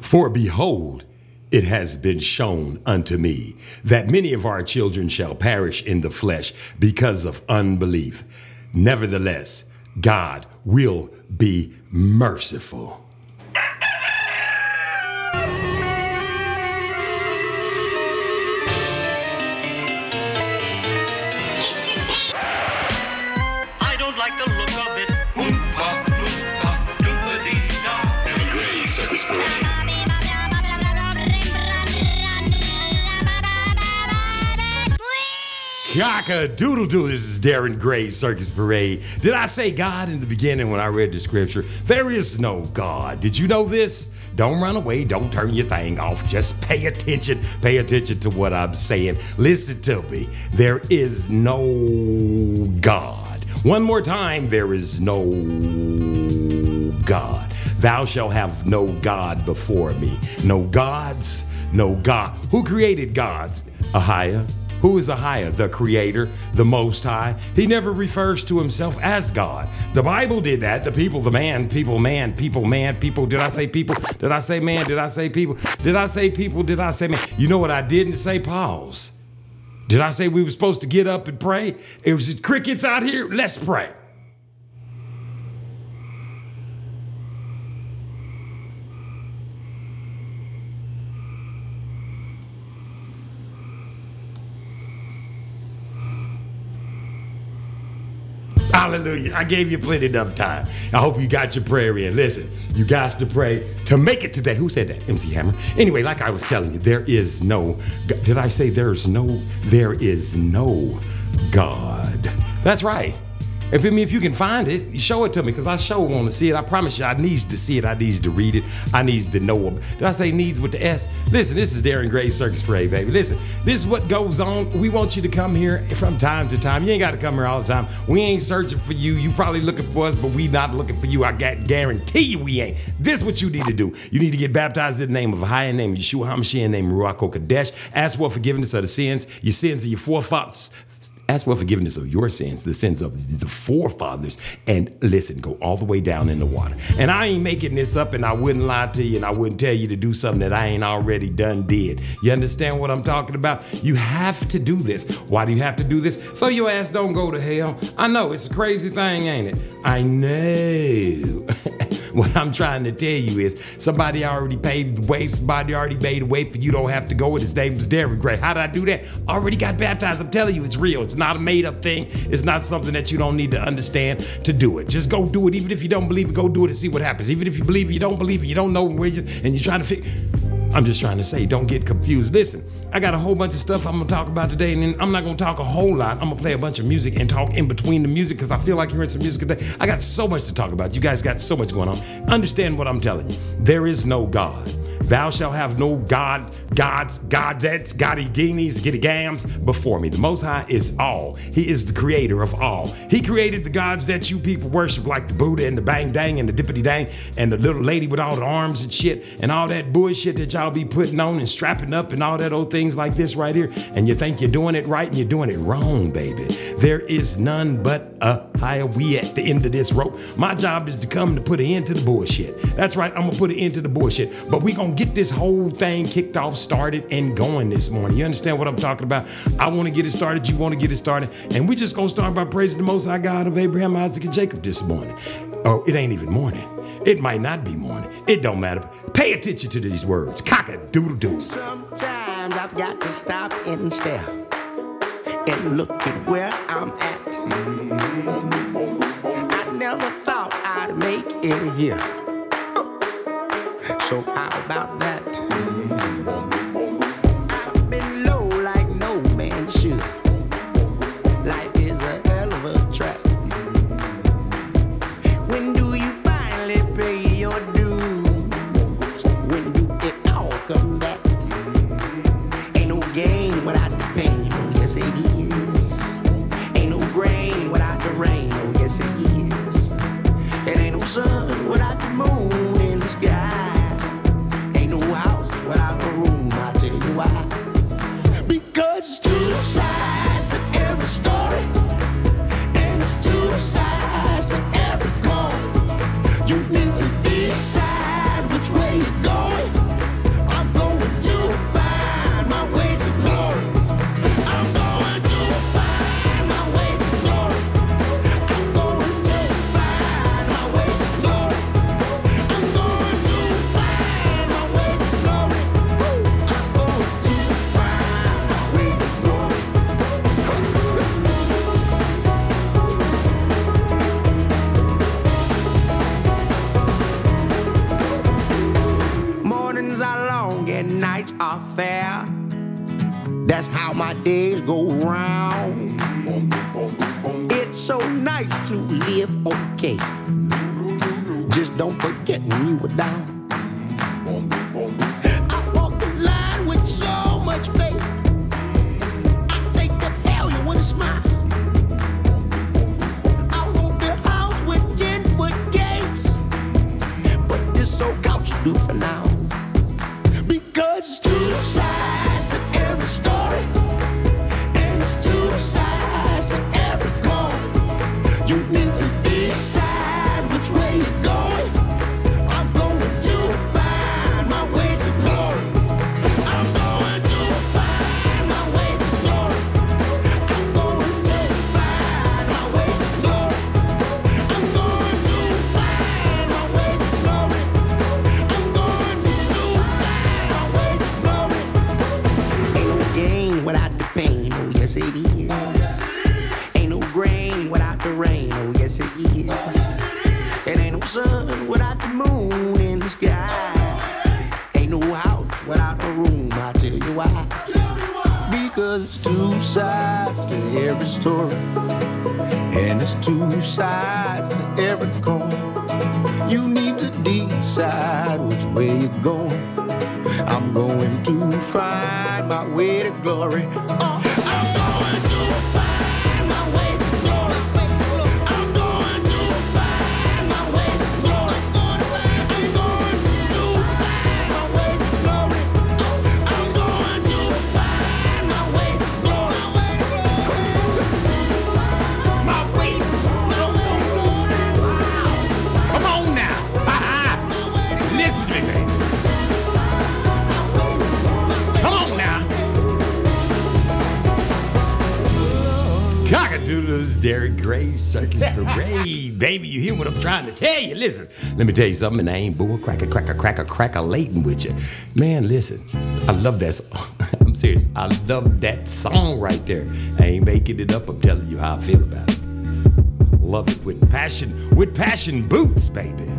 For behold, it has been shown unto me that many of our children shall perish in the flesh because of unbelief. Nevertheless, God will be merciful. Cock doodle doo. This is Darren Gray's Circus Parade. Did I say God in the beginning when I read the scripture? There is no God. Did you know this? Don't run away. Don't turn your thing off. Just pay attention. Pay attention to what I'm saying. Listen to me. There is no God. One more time. There is no God. Thou shalt have no God before me. No gods, no God. Who created gods? Ahia. Who is the higher? The creator, the most high. He never refers to himself as God. The Bible did that. The people, the man, people, man, people, man, people. Did I say people? Did I say man? Did I say people? Did I say people? Did I say man? You know what I didn't say? Pause. Did I say we were supposed to get up and pray? It was crickets out here. Let's pray. Hallelujah. I gave you plenty enough time. I hope you got your prayer in. Listen, you got to pray to make it today. Who said that? MC Hammer. Anyway, like I was telling you, there is no, did I say there's no, there is no God. That's right. If I mean, if you can find it, you show it to me because I sure want to see it. I promise you, I needs to see it. I needs to read it. I needs to know it. Did I say needs with the S? Listen, this is Darren Gray's Circus Parade, baby. Listen, this is what goes on. We want you to come here from time to time. You ain't got to come here all the time. We ain't searching for you. You probably looking for us, but we not looking for you. I got guarantee you we ain't. This is what you need to do. You need to get baptized in the name of a higher name, Yeshua HaMashiach, name Ruach Kodesh. Ask for forgiveness of the sins, your sins of your forefathers. Ask for forgiveness of your sins, the sins of the forefathers, and listen, go all the way down in the water. And I ain't making this up, and I wouldn't lie to you, and I wouldn't tell you to do something that I ain't already done did. You understand what I'm talking about? You have to do this. Why do you have to do this? So your ass don't go to hell. I know it's a crazy thing, ain't it? I know. What I'm trying to tell you is somebody already paid the way, somebody already made a way for you don't have to go. And his name was Derek Gray. How did I do that? Already got baptized. I'm telling you, it's real. It's not a made up thing. It's not something that you don't need to understand to do it. Just go do it. Even if you don't believe it, go do it and see what happens. Even if you believe it, you don't believe it, you don't know where you and you're trying to figure. I'm just trying to say, don't get confused. Listen, I got a whole bunch of stuff I'm gonna talk about today, and then I'm not gonna talk a whole lot. I'm gonna play a bunch of music and talk in between the music because I feel like hearing some music today. I got so much to talk about. You guys got so much going on. Understand what I'm telling you. There is no God. Thou shalt have no God, gods, godettes, goddy guineas, giddy gams before me. The Most High is all. He is the creator of all. He created the gods that you people worship, like the Buddha and the Bang Dang and the Dippity Dang and the little lady with all the arms and shit and all that bullshit that y'all be putting on and strapping up and all that old things like this right here. And you think you're doing it right and you're doing it wrong, baby. There is none but a higher. We at the end of this rope. My job is to come to put an end to the bullshit. That's right. I'm gonna put an end to the bullshit. But we gonna get this whole thing kicked off, started, and going this morning. You understand what I'm talking about? I want to get it started. You want to get it started, and we just gonna start by praising the Most High God of Abraham, Isaac, and Jacob this morning. Oh, it ain't even morning. It might not be morning. It don't matter. Pay attention to these words. Cock a doodle doo. Sometimes I've got to stop and stare and look at where I'm at. I never thought I'd make it here. So how about that? Circus Parade. Baby, you hear what I'm trying to tell you? Listen, let me tell you something, and I ain't boo cracker, cracker, cracker, cracker, lating with you. Man, listen, I love that song. I'm serious. I love that song right there. I ain't making it up. I'm telling you how I feel about it. Love it with passion, with passion boots, baby.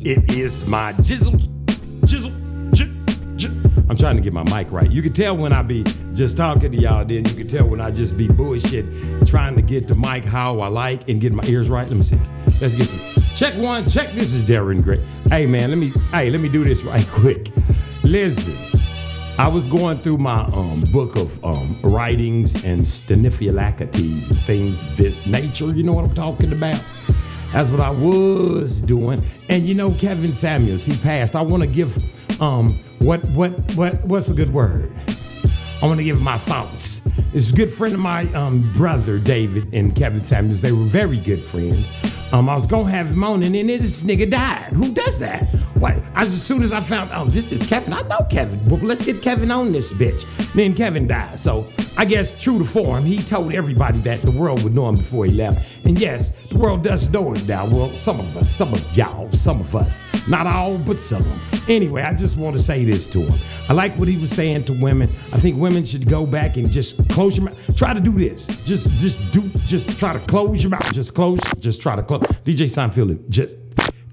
It is my jizzle, jizzle. I'm trying to get my mic right. You can tell when I be just talking to y'all, then you can tell when I just be bullshit, trying to get the mic how I like and get my ears right. Let me see. Let's get some. Check one, check. This is Darren Gray. Hey man, let me, hey, let me do this right quick. Listen. I was going through my um, book of um, writings and stenifilacities and things of this nature. You know what I'm talking about? That's what I was doing. And you know, Kevin Samuels, he passed. I want to give um what what what what's a good word? I want to give my thoughts. A good friend of my um, brother David and Kevin Samuels. They were very good friends. Um, I was gonna have him on, and then this nigga died. Who does that? What? As, soon as I found, oh, this is Kevin. I know Kevin. Well, let's get Kevin on this bitch. Then Kevin died. So I guess true to form, he told everybody that the world would know him before he left. And yes, the world does know him now. Well, some of us, some of y'all, some of us, not all, but some of them. Anyway, I just want to say this to him. I like what he was saying to women. I think women should go back and just close your mouth. Try to do this. Just, just do, just try to close your mouth. Just close, just try to close. DJ Seinfeld, just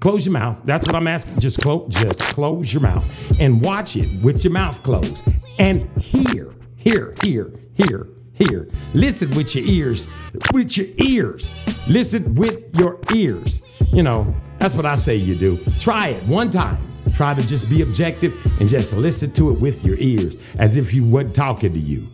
close your mouth. That's what I'm asking. Just close, just close your mouth and watch it with your mouth closed and hear, hear, hear, hear, hear. Listen with your ears, with your ears. Listen with your ears. You know, that's what I say you do. Try it one time. Try to just be objective and just listen to it with your ears as if he wasn't talking to you.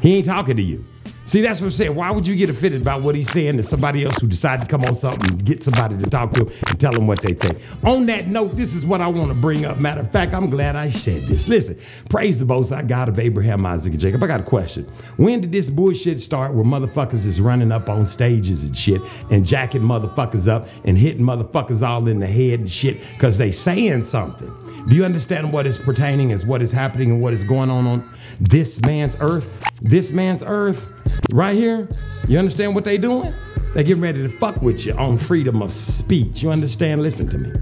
He ain't talking to you. See, that's what I'm saying. Why would you get offended about what he's saying to somebody else who decided to come on something and get somebody to talk to him and tell them what they think? On that note, this is what I want to bring up. Matter of fact, I'm glad I said this. Listen, praise the most I God of Abraham, Isaac, and Jacob. I got a question. When did this bullshit start where motherfuckers is running up on stages and shit and jacking motherfuckers up and hitting motherfuckers all in the head and shit because they saying something? Do you understand what is pertaining as what is happening and what is going on on this man's earth? This man's earth right here. You understand what they doing? They getting ready to fuck with you on freedom of speech. You understand? Listen to me.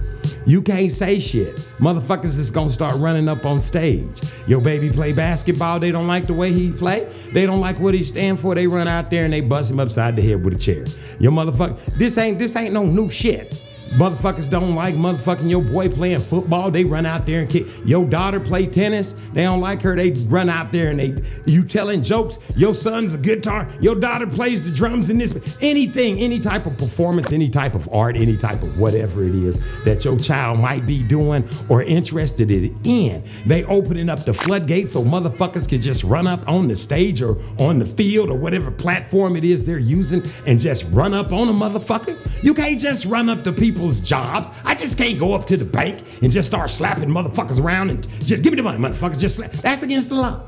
You can't say shit. Motherfuckers is gonna start running up on stage. Your baby play basketball. They don't like the way he play. They don't like what he stand for. They run out there and they bust him upside the head with a chair. Your motherfucker. This ain't this ain't no new shit. Motherfuckers don't like motherfucking your boy playing football. They run out there and kick. Your daughter play tennis. They don't like her. They run out there and they you telling jokes. Your son's a guitar. Your daughter plays the drums in this. Anything, any type of performance, any type of art, any type of whatever it is that your child might be doing or interested in. They opening up the floodgates so motherfuckers can just run up on the stage or on the field or whatever platform it is they're using and just run up on a motherfucker. You can't just run up to people's jobs. I just can't go up to the bank and just start slapping motherfuckers around and just give me the money, motherfuckers. Just slap. That's against the law.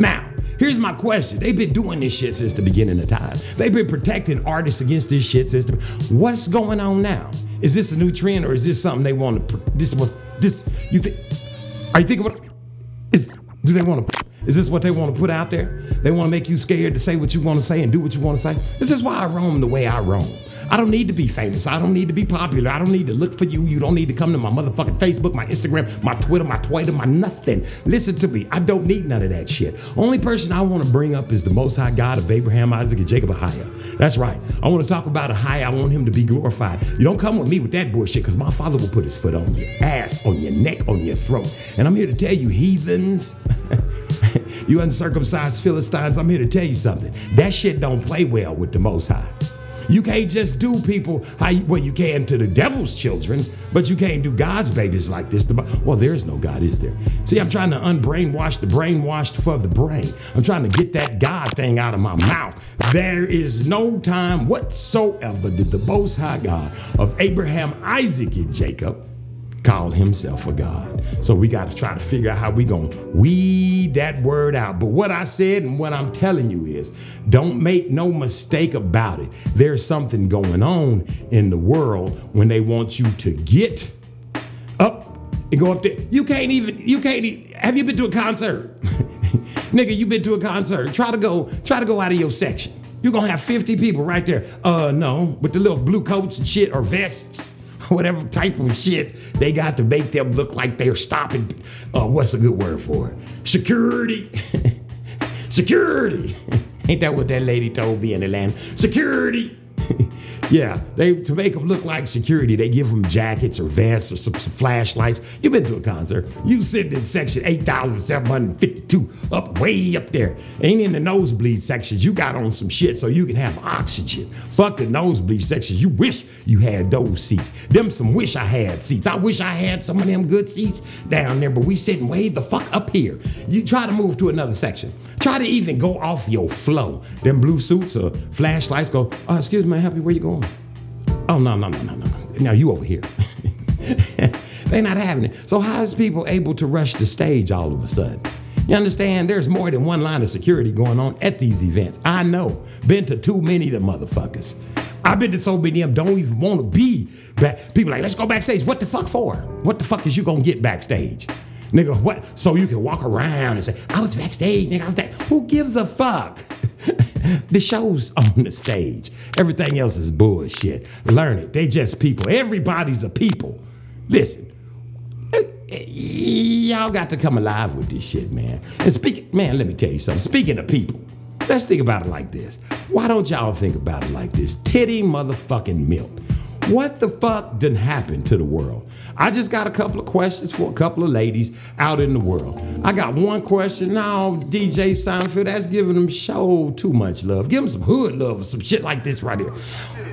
Now, here's my question. They've been doing this shit since the beginning of time. They've been protecting artists against this shit system. What's going on now? Is this a new trend or is this something they want to? This what this you think? Are you thinking what? Is do they want to? Is this what they want to put out there? They want to make you scared to say what you want to say and do what you want to say. This is why I roam the way I roam. I don't need to be famous. I don't need to be popular. I don't need to look for you. You don't need to come to my motherfucking Facebook, my Instagram, my Twitter, my Twitter, my nothing. Listen to me. I don't need none of that shit. Only person I want to bring up is the Most High God of Abraham, Isaac, and Jacob Ahia. That's right. I want to talk about Ahia. I want him to be glorified. You don't come with me with that bullshit because my father will put his foot on your ass, on your neck, on your throat. And I'm here to tell you, heathens. you uncircumcised Philistines, I'm here to tell you something. That shit don't play well with the Most High. You can't just do people how you, well you can to the devil's children, but you can't do God's babies like this. Well, there is no God, is there? See, I'm trying to unbrainwash the brainwashed for the brain. I'm trying to get that God thing out of my mouth. There is no time whatsoever did the Most High God of Abraham, Isaac, and Jacob call himself a God. So we got to try to figure out how we going to weed that word out. But what I said and what I'm telling you is don't make no mistake about it. There's something going on in the world when they want you to get up and go up there. You can't even, you can't, e- have you been to a concert? Nigga, you been to a concert. Try to go, try to go out of your section. You're gonna have 50 people right there. Uh, no, with the little blue coats and shit or vests whatever type of shit they got to make them look like they're stopping. Uh, what's a good word for it? Security. Security. Ain't that what that lady told me in Atlanta? Security. Yeah, they to make them look like security, they give them jackets or vests or some, some flashlights. You've been to a concert. You sitting in section 8,752, up way up there. Ain't in the nosebleed sections. You got on some shit so you can have oxygen. Fuck the nosebleed sections. You wish you had those seats. Them some wish I had seats. I wish I had some of them good seats down there, but we sitting way the fuck up here. You try to move to another section. Try to even go off your flow. Them blue suits or flashlights go, oh, excuse me, happy, where you going? Oh, no, no, no, no, no, no. Now you over here. They're not having it. So how is people able to rush the stage all of a sudden? You understand? There's more than one line of security going on at these events. I know. Been to too many of motherfuckers. I've been to so many of them don't even want to be back. People like, let's go backstage. What the fuck for? What the fuck is you gonna get backstage? Nigga, what? So you can walk around and say, I was backstage, nigga, I was back. Who gives a fuck? the show's on the stage. Everything else is bullshit. Learn it. They just people. Everybody's a people. Listen, eh, eh, y'all got to come alive with this shit, man. And speak, man, let me tell you something. Speaking of people, let's think about it like this. Why don't y'all think about it like this? Titty motherfucking milk. What the fuck done happened to the world? I just got a couple of questions for a couple of ladies out in the world. I got one question. Now, DJ Seinfeld, that's giving them show too much love. Give them some hood love or some shit like this right here.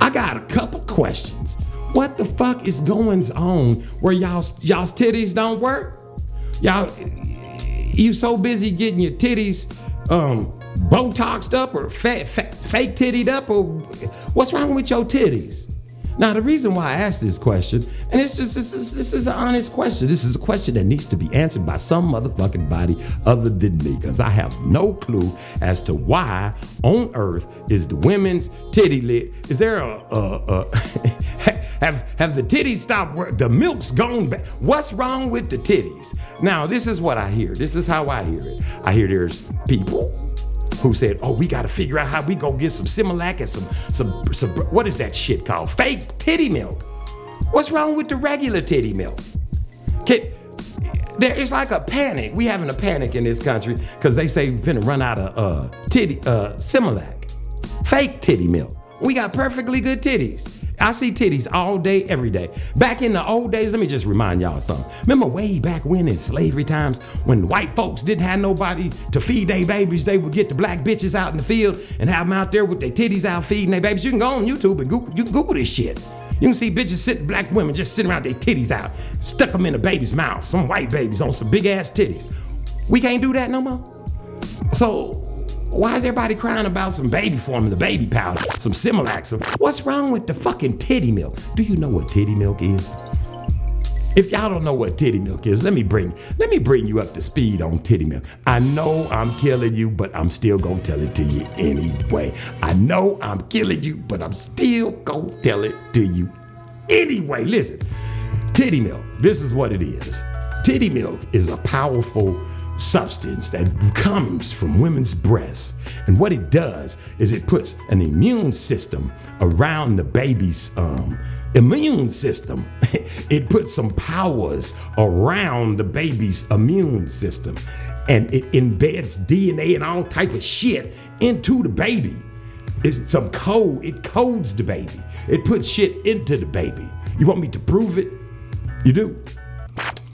I got a couple questions. What the fuck is going on where y'all y'all's titties don't work? Y'all, you so busy getting your titties um botoxed up or fa- fa- fake tittied up or what's wrong with your titties? Now, the reason why I asked this question, and it's just this is, this is an honest question. This is a question that needs to be answered by some motherfucking body other than me, because I have no clue as to why on earth is the women's titty lit. Is there a, a, a have have the titties stopped work? The milk's gone back. What's wrong with the titties? Now, this is what I hear. This is how I hear it. I hear there's people who said, "Oh, we got to figure out how we gonna get some Similac and some some some what is that shit called? Fake titty milk. What's wrong with the regular titty milk? Can, there, it's like a panic. We having a panic in this country because they say we're finna run out of uh, titty uh, Similac, fake titty milk. We got perfectly good titties. I see titties all day, every day. Back in the old days, let me just remind y'all something. Remember way back when in slavery times, when white folks didn't have nobody to feed their babies, they would get the black bitches out in the field and have them out there with their titties out feeding their babies. You can go on YouTube and Google, you Google this shit. You can see bitches sitting, black women just sitting around their titties out, stuck them in a baby's mouth, some white babies on some big ass titties. We can't do that no more. So why is everybody crying about some baby formula, baby powder, some Similac? Some, what's wrong with the fucking titty milk? Do you know what titty milk is? If y'all don't know what titty milk is, let me bring let me bring you up to speed on titty milk. I know I'm killing you, but I'm still gonna tell it to you anyway. I know I'm killing you, but I'm still gonna tell it to you anyway. Listen, titty milk. This is what it is. Titty milk is a powerful substance that comes from women's breasts. And what it does is it puts an immune system around the baby's um, immune system. it puts some powers around the baby's immune system. And it embeds DNA and all type of shit into the baby. It's some code. It codes the baby. It puts shit into the baby. You want me to prove it? You do?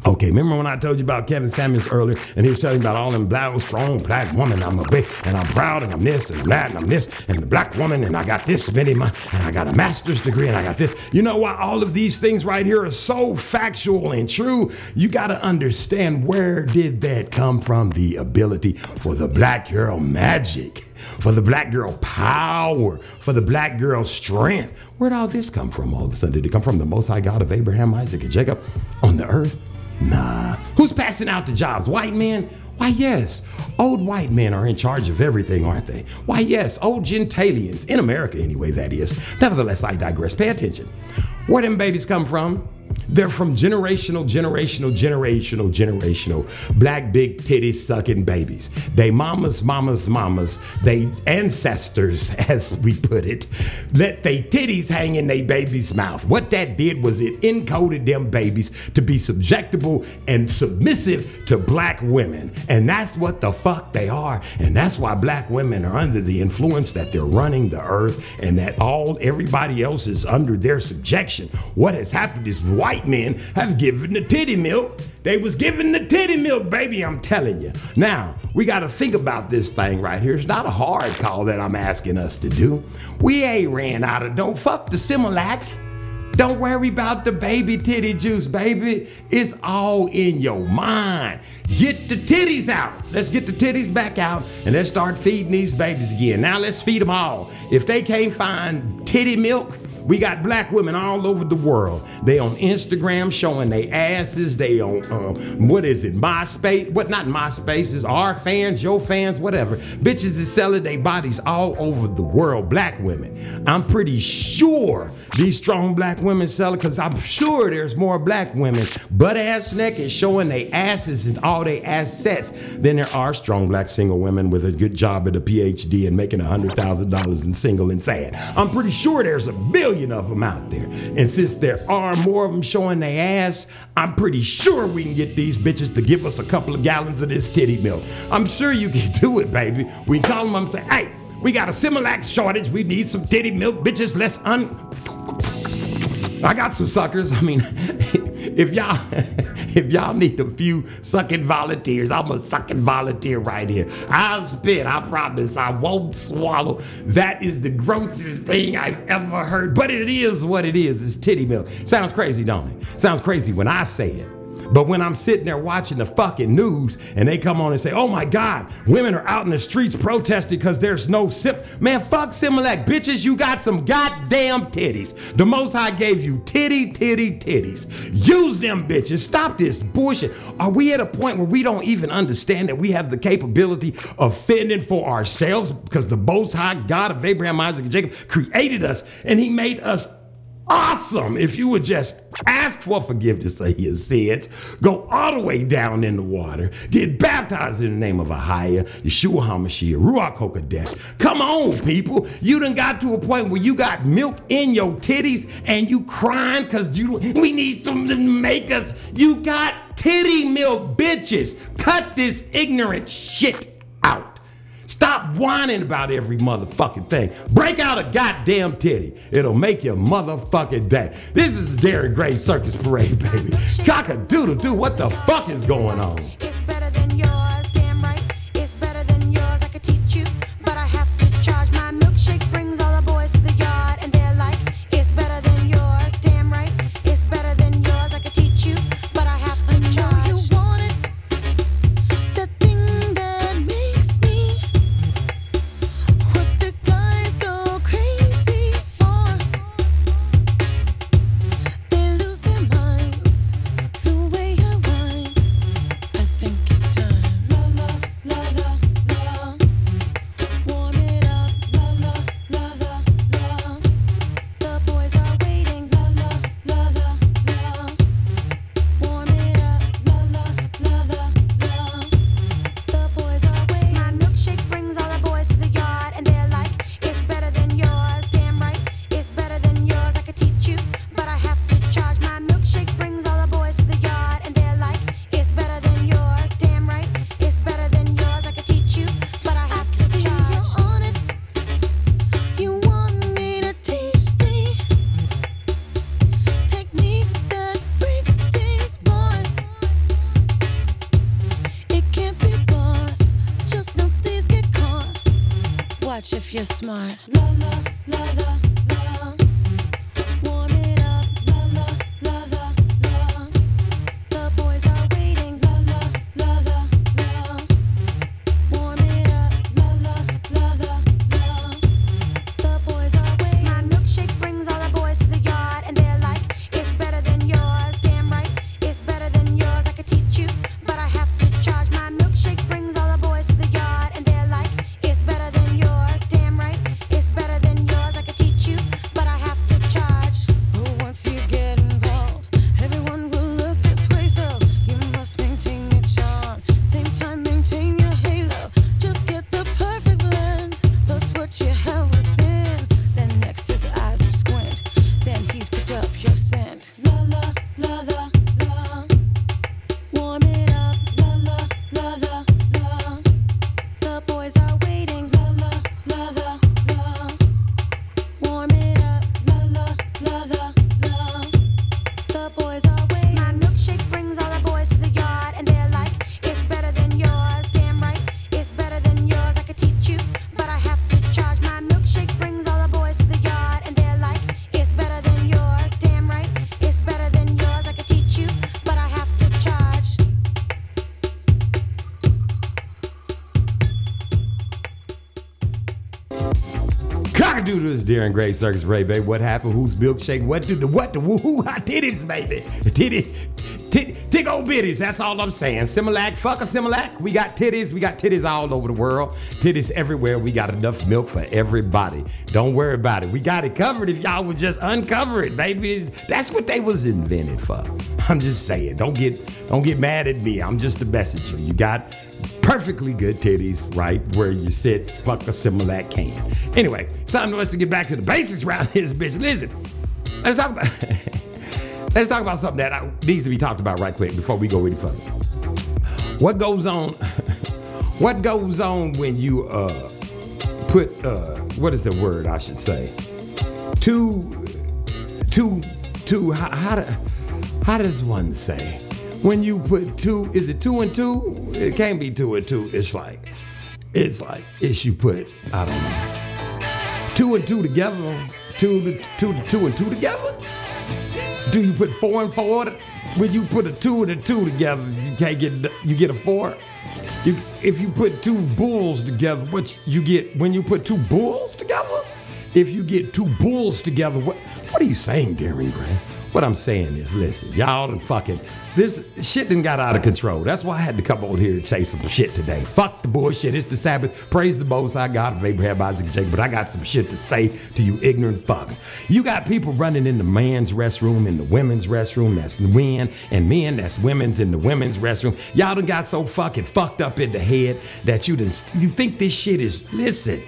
Okay, remember when I told you about Kevin Samuels earlier, and he was telling about all them black, strong black woman. I'm a big, and I'm proud, and I'm this, and that, and I'm this, and the black woman, and I got this many, and I got a master's degree, and I got this. You know why all of these things right here are so factual and true? You got to understand where did that come from? The ability for the black girl magic for the black girl power, for the black girl strength. Where'd all this come from all of a sudden? Did it come from the Most High God of Abraham, Isaac, and Jacob on the earth? Nah. Who's passing out the jobs? White men? Why, yes. Old white men are in charge of everything, aren't they? Why, yes. Old gentalians, in America anyway, that is. Nevertheless, I digress. Pay attention. Where them babies come from? They're from generational, generational, generational, generational black big titty sucking babies. They mamas, mamas, mamas, they ancestors, as we put it, let they titties hang in they baby's mouth. What that did was it encoded them babies to be subjectable and submissive to black women. And that's what the fuck they are. And that's why black women are under the influence that they're running the earth and that all everybody else is under their subjection. What has happened is white men have given the titty milk. They was giving the titty milk, baby, I'm telling you. Now, we got to think about this thing right here. It's not a hard call that I'm asking us to do. We ain't ran out of, don't fuck the Similac. Don't worry about the baby titty juice, baby. It's all in your mind. Get the titties out. Let's get the titties back out and let's start feeding these babies again. Now let's feed them all. If they can't find titty milk, we got black women all over the world. They on Instagram showing their asses. They on um, what is it? MySpace? What not MySpace? Is our fans, your fans, whatever. Bitches is selling their bodies all over the world. Black women. I'm pretty sure these strong black women sell it because I'm sure there's more black women butt ass naked showing their asses and all their assets than there are strong black single women with a good job at a PhD and making $100,000 in single and sad. I'm pretty sure there's a billion of them out there. And since there are more of them showing their ass, I'm pretty sure we can get these bitches to give us a couple of gallons of this titty milk. I'm sure you can do it, baby. We call them and say, hey, we got a Similac shortage. We need some titty milk, bitches. Let's un. I got some suckers. I mean, if y'all if y'all need a few sucking volunteers, I'm a sucking volunteer right here. I'll spit. I promise. I won't swallow. That is the grossest thing I've ever heard. But it is what it is. It's titty milk. Sounds crazy, don't it? Sounds crazy when I say it. But when I'm sitting there watching the fucking news and they come on and say, oh my God, women are out in the streets protesting because there's no sim. Man, fuck Similac. Bitches, you got some goddamn titties. The Most High gave you titty, titty, titties. Use them bitches. Stop this bullshit. Are we at a point where we don't even understand that we have the capability of fending for ourselves because the Most High God of Abraham, Isaac, and Jacob created us and he made us awesome if you would just ask for forgiveness of your sins, go all the way down in the water, get baptized in the name of Ahia, Yeshua HaMashiach, Ruach HaKodesh. Come on, people. You done got to a point where you got milk in your titties and you crying because you we need something to make us. You got titty milk, bitches. Cut this ignorant shit. Stop whining about every motherfucking thing. Break out a goddamn titty. It'll make your motherfucking day. This is the Darren Gray Circus Parade, baby. Cock a doodle doo. What the fuck is going on? It's better than yours, Darren Gray Circus Ray, baby. What happened? Who's milkshake? What do the what the woo hot titties, baby? Titty, tit, tick old bitties. That's all I'm saying. Similac, fuck a Similac. We got titties. We got titties all over the world. Titties everywhere. We got enough milk for everybody. Don't worry about it. We got it covered. If y'all would just uncover it, baby. That's what they was invented for. I'm just saying. Don't get don't get mad at me. I'm just a messenger. You got perfectly good titties right where you sit. Fuck a Similac can. Anyway, time for us to get back to the basics around this bitch. Listen, let's talk about let's talk about something that needs to be talked about right quick before we go any further. What goes on? what goes on when you uh put uh what is the word I should say? Two two two how, how, do, how does one say? When you put two, is it two and two? It can't be two and two. It's like, it's like, it's you put, I don't know, two and two together, two, two, two and two together? Do you put four and four? When you put a two and a two together, you can't get, you get a four? You, if you put two bulls together, what you get when you put two bulls together? If you get two bulls together, what what are you saying, Darren Gray? What I'm saying is, listen, y'all done fucking this shit didn't got out of control. That's why I had to come over here and say some shit today. Fuck the bullshit. It's the Sabbath. Praise the Most High God of Abraham, Isaac, and Jacob. But I got some shit to say to you ignorant fucks. You got people running in the man's restroom, in the women's restroom, that's men, and men that's women's in the women's restroom. Y'all done got so fucking fucked up in the head that you done, you think this shit is, listen,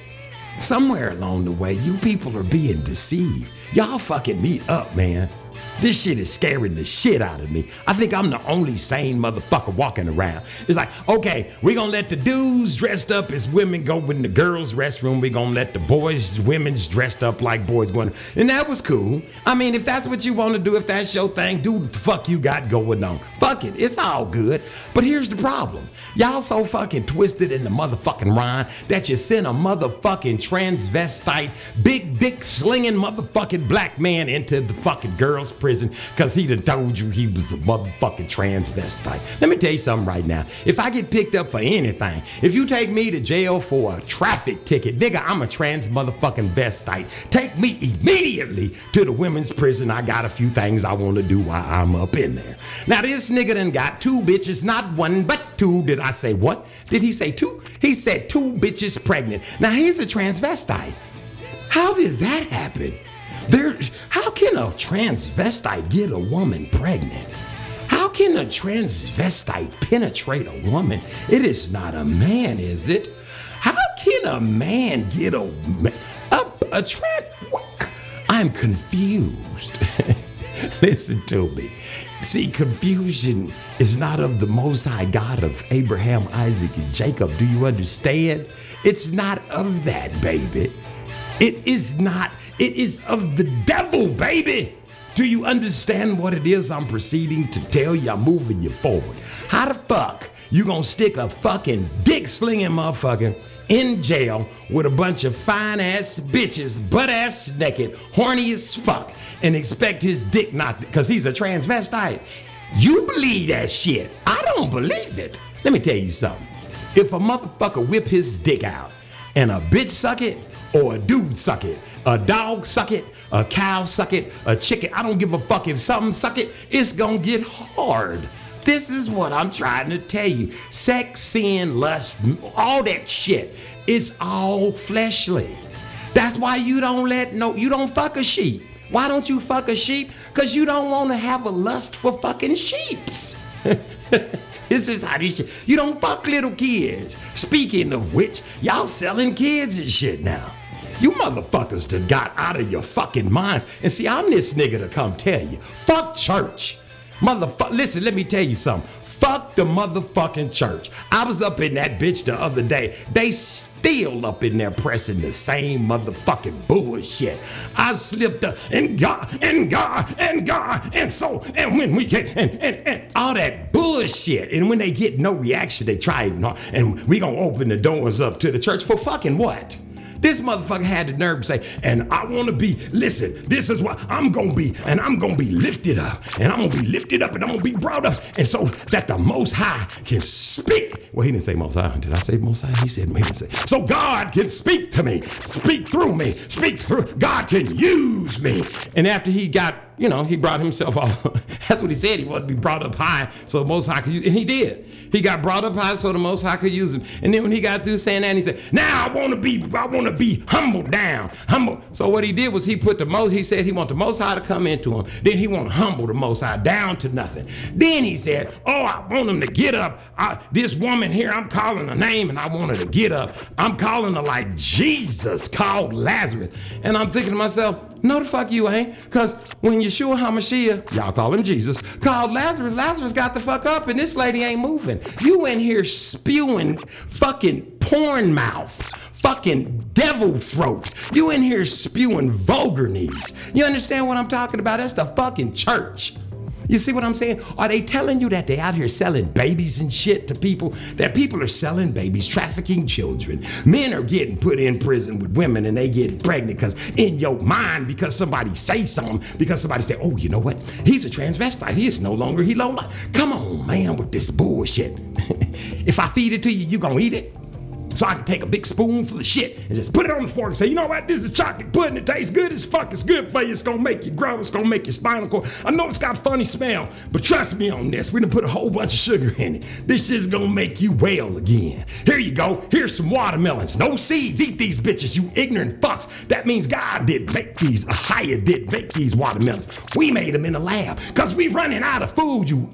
somewhere along the way, you people are being deceived. Y'all fucking meet up, man. This shit is scaring the shit out of me. I think I'm the only sane motherfucker walking around. It's like, okay, we gonna let the dudes dressed up as women go in the girls' restroom. we gonna let the boys, women's dressed up like boys going. And that was cool. I mean, if that's what you wanna do, if that's your thing, do the fuck you got going on. Fuck it, it's all good. But here's the problem. Y'all so fucking twisted in the motherfucking rhyme that you send a motherfucking transvestite, big dick slinging motherfucking black man into the fucking girls' prison because he done told you he was a motherfucking transvestite. Let me tell you something right now. If I get picked up for anything, if you take me to jail for a traffic ticket, nigga, I'm a trans motherfucking vestite. Take me immediately to the women's prison. I got a few things I want to do while I'm up in there. Now, this nigga done got two bitches, not one, but two. Did I say what? Did he say two? He said two bitches pregnant. Now, he's a transvestite. How does that happen? There, how can a transvestite get a woman pregnant? How can a transvestite penetrate a woman? It is not a man, is it? How can a man get a a, a trans? I'm confused. Listen to me. See, confusion is not of the Most High God of Abraham, Isaac, and Jacob. Do you understand? It's not of that, baby. It is not. It is of the devil, baby. Do you understand what it is I'm proceeding to tell you? I'm moving you forward. How the fuck you gonna stick a fucking dick slinging motherfucker in jail with a bunch of fine ass bitches, butt ass naked, horny as fuck, and expect his dick not because he's a transvestite? You believe that shit. I don't believe it. Let me tell you something. If a motherfucker whip his dick out and a bitch suck it, or a dude suck it, a dog suck it, a cow suck it, a chicken, I don't give a fuck if something suck it, it's gonna get hard. This is what I'm trying to tell you. Sex, sin, lust, all that shit, it's all fleshly. That's why you don't let no, you don't fuck a sheep. Why don't you fuck a sheep? Because you don't want to have a lust for fucking sheeps. this is how this shit. You don't fuck little kids. Speaking of which, y'all selling kids and shit now. You motherfuckers done got out of your fucking minds. And see, I'm this nigga to come tell you. Fuck church. Motherfucker, listen, let me tell you something. Fuck the motherfucking church. I was up in that bitch the other day. They still up in there pressing the same motherfucking bullshit. I slipped up and God and God and God and so and when we get and, and, and all that bullshit. And when they get no reaction, they try. And we gonna open the doors up to the church for fucking what? This motherfucker had the nerve to say, and I want to be, listen, this is what I'm going to be, and I'm going to be lifted up, and I'm going to be lifted up, and I'm going to be brought up, and so that the Most High can speak. Well, he didn't say Most High. Did I say Most High? He said, he didn't say. So God can speak to me, speak through me, speak through. God can use me. And after he got, you know, he brought himself off. That's what he said. He wanted to be brought up high, so Most High and he did. He got brought up high so the Most High could use him. And then when he got through saying that, he said, "Now I want to be, I want to be humbled down, humble." So what he did was he put the most. He said he want the Most High to come into him. Then he want to humble the Most High down to nothing. Then he said, "Oh, I want him to get up. I, this woman here, I'm calling her name, and I want her to get up. I'm calling her like Jesus called Lazarus." And I'm thinking to myself. No, the fuck you ain't. Because when Yeshua HaMashiach, y'all call him Jesus, called Lazarus, Lazarus got the fuck up and this lady ain't moving. You in here spewing fucking porn mouth. Fucking devil throat. You in here spewing vulgar vulgarness. You understand what I'm talking about? That's the fucking church. You see what I'm saying? Are they telling you that they out here selling babies and shit to people? That people are selling babies, trafficking children. Men are getting put in prison with women and they get pregnant because in your mind, because somebody say something, because somebody say, oh, you know what? He's a transvestite. He is no longer he life. Come on, man, with this bullshit. if I feed it to you, you gonna eat it? So I can take a big spoonful of shit and just put it on the fork and say, you know what, this is chocolate pudding. It tastes good as fuck. It's good for you. It's gonna make you grow. It's gonna make your spinal cord. I know it's got a funny smell, but trust me on this. We done put a whole bunch of sugar in it. This shit's gonna make you well again. Here you go. Here's some watermelons. No seeds. Eat these bitches, you ignorant fucks. That means God did make these. A higher did make these watermelons. We made them in the lab because we running out of food. You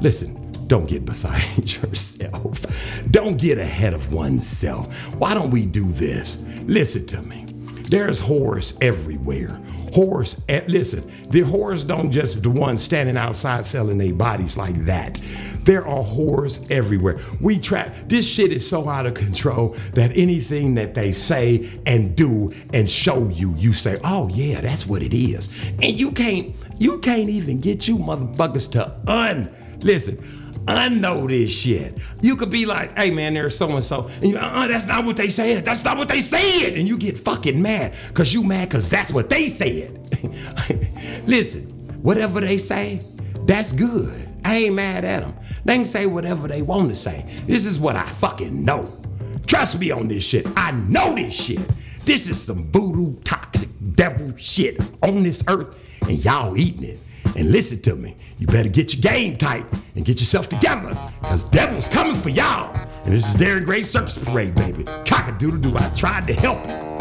listen. Don't get beside yourself. Don't get ahead of oneself. Why don't we do this? Listen to me. There's whores everywhere. Whores, eh, listen, the whores don't just the ones standing outside selling their bodies like that. There are whores everywhere. We trap this shit is so out of control that anything that they say and do and show you, you say, oh yeah, that's what it is. And you can't, you can't even get you motherfuckers to un, listen, unknow this shit. You could be like, hey man, there's so and so. Uh, that's not what they said. That's not what they said. And you get fucking mad. Cause you mad cause that's what they said. Listen, whatever they say, that's good. I ain't mad at them. They can say whatever they want to say. This is what I fucking know. Trust me on this shit. I know this shit. This is some voodoo, toxic, devil shit on this earth, and y'all eating it. And listen to me, you better get your game tight and get yourself together, because devil's coming for y'all. And this is Darren Gray Circus Parade, baby. Cock-a-doodle doo, I tried to help you.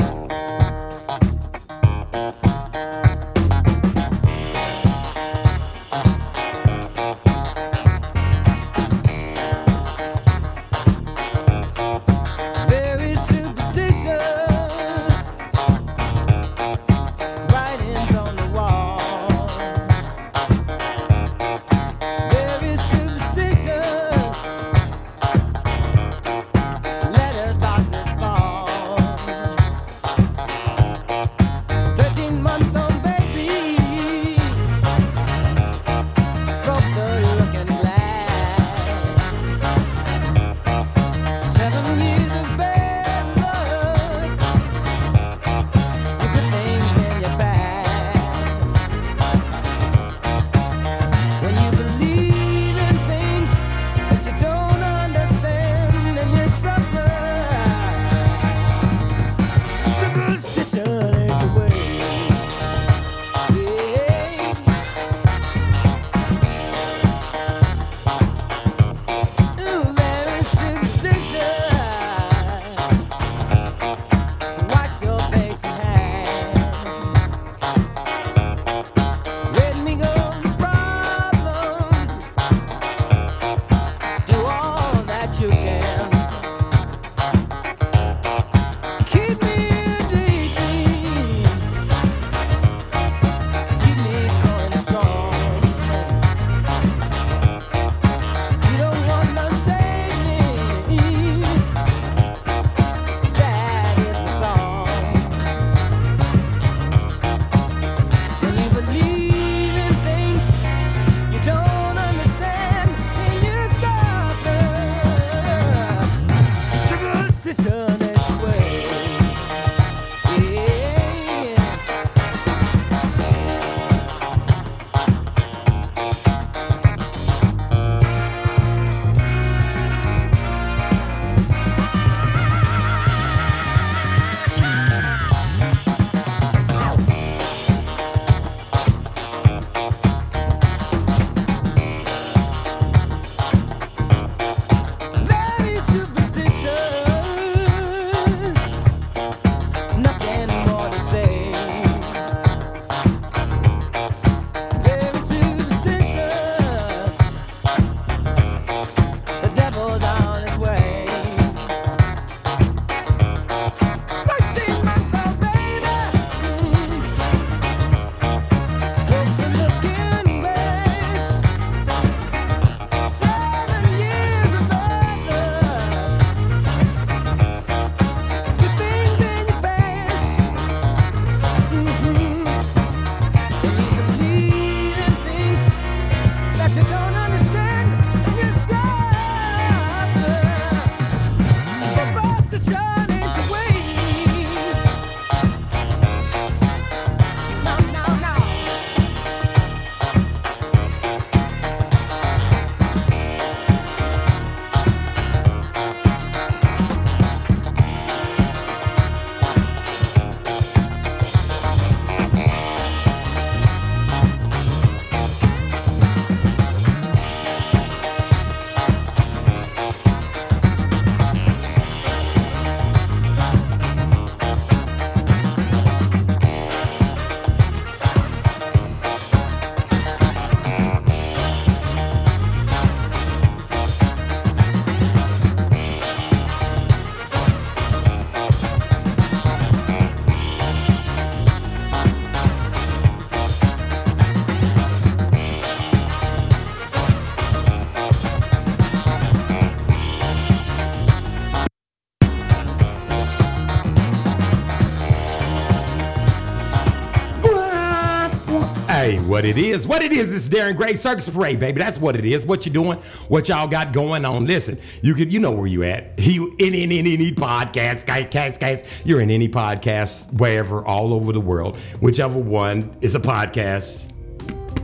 What it is. What it is is Darren Gray Circus Parade, baby. That's what it is. What you doing? What y'all got going on? Listen, you could, you know where you at. You in any any, any podcast, guys, guys, guys. You're in any podcast, wherever, all over the world. Whichever one is a podcast.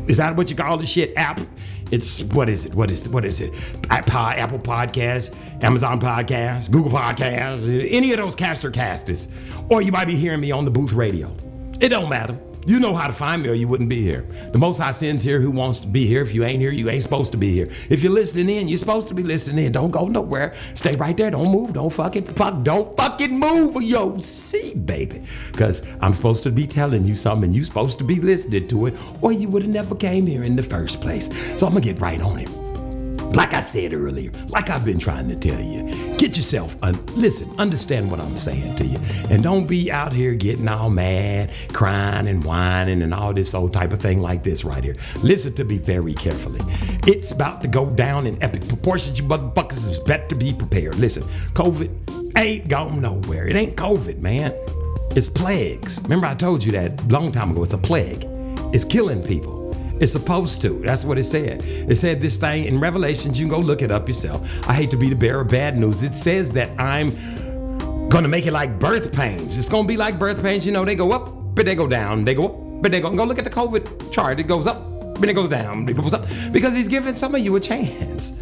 Is that what you call the shit app? It's what is it? What is it? What is it? Apple, Podcasts, Amazon Podcasts, Google Podcasts, any of those caster casters. Or you might be hearing me on the booth radio. It don't matter. You know how to find me or you wouldn't be here. The Most High sends here who wants to be here. If you ain't here, you ain't supposed to be here. If you're listening in, you're supposed to be listening in. Don't go nowhere. Stay right there. Don't move. Don't fucking fuck. Don't fucking move yo see, baby. Because I'm supposed to be telling you something and you supposed to be listening to it or you would have never came here in the first place. So I'm going to get right on it. Like I said earlier, like I've been trying to tell you, get yourself, un- listen, understand what I'm saying to you. And don't be out here getting all mad, crying and whining and all this old type of thing like this right here. Listen to me very carefully. It's about to go down in epic proportions. You motherfuckers is better be prepared. Listen, COVID ain't going nowhere. It ain't COVID, man. It's plagues. Remember, I told you that long time ago. It's a plague, it's killing people. It's supposed to. That's what it said. It said this thing in Revelations. You can go look it up yourself. I hate to be the bearer of bad news. It says that I'm gonna make it like birth pains. It's gonna be like birth pains. You know, they go up, but they go down. They go up, but they go. Go look at the COVID chart. It goes up, but it goes down. It goes up because he's giving some of you a chance.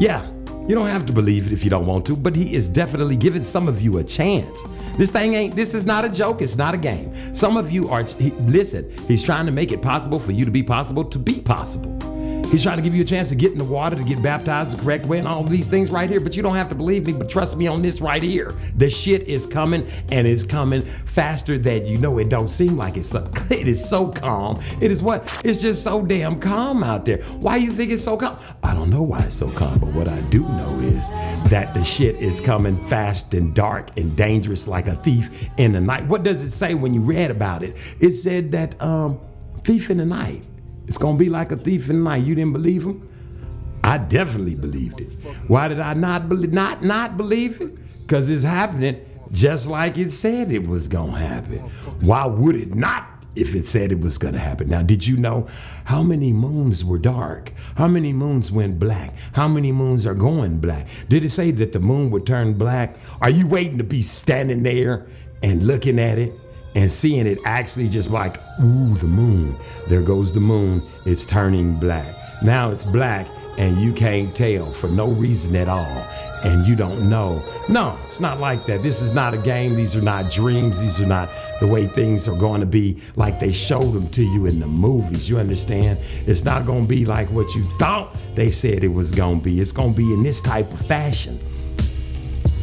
Yeah, you don't have to believe it if you don't want to, but he is definitely giving some of you a chance. This thing ain't, this is not a joke. It's not a game. Some of you are, he, listen, he's trying to make it possible for you to be possible to be possible. He's trying to give you a chance to get in the water, to get baptized the correct way, and all these things right here. But you don't have to believe me, but trust me on this right here. The shit is coming and it's coming faster than you know. It don't seem like it's so, it is so calm. It is what? It's just so damn calm out there. Why you think it's so calm? I don't know why it's so calm, but what I do know is that the shit is coming fast and dark and dangerous like a thief in the night. What does it say when you read about it? It said that um thief in the night. It's gonna be like a thief in the night. You didn't believe him? I definitely believed it. Why did I not believe not not believe it? Because it's happening just like it said it was gonna happen. Why would it not if it said it was gonna happen? Now, did you know how many moons were dark? How many moons went black? How many moons are going black? Did it say that the moon would turn black? Are you waiting to be standing there and looking at it? And seeing it actually just like, ooh, the moon. There goes the moon. It's turning black. Now it's black and you can't tell for no reason at all. And you don't know. No, it's not like that. This is not a game. These are not dreams. These are not the way things are going to be like they showed them to you in the movies. You understand? It's not going to be like what you thought they said it was going to be. It's going to be in this type of fashion.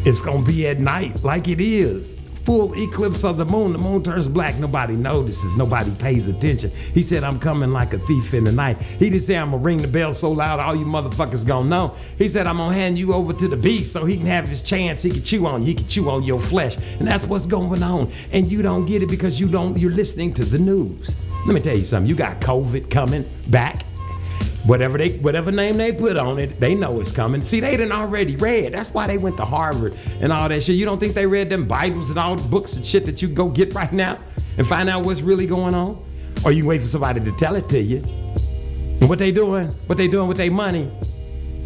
It's going to be at night like it is full eclipse of the moon. The moon turns black. Nobody notices. Nobody pays attention. He said, I'm coming like a thief in the night. He didn't say, I'm going to ring the bell so loud all you motherfuckers going to know. He said, I'm going to hand you over to the beast so he can have his chance. He can chew on you. He can chew on your flesh. And that's what's going on. And you don't get it because you don't, you're listening to the news. Let me tell you something. You got COVID coming back whatever they whatever name they put on it, they know it's coming. See, they didn't already read. That's why they went to Harvard and all that shit. You don't think they read them Bibles and all the books and shit that you go get right now and find out what's really going on? Or you wait for somebody to tell it to you. And what they doing? What they doing with their money?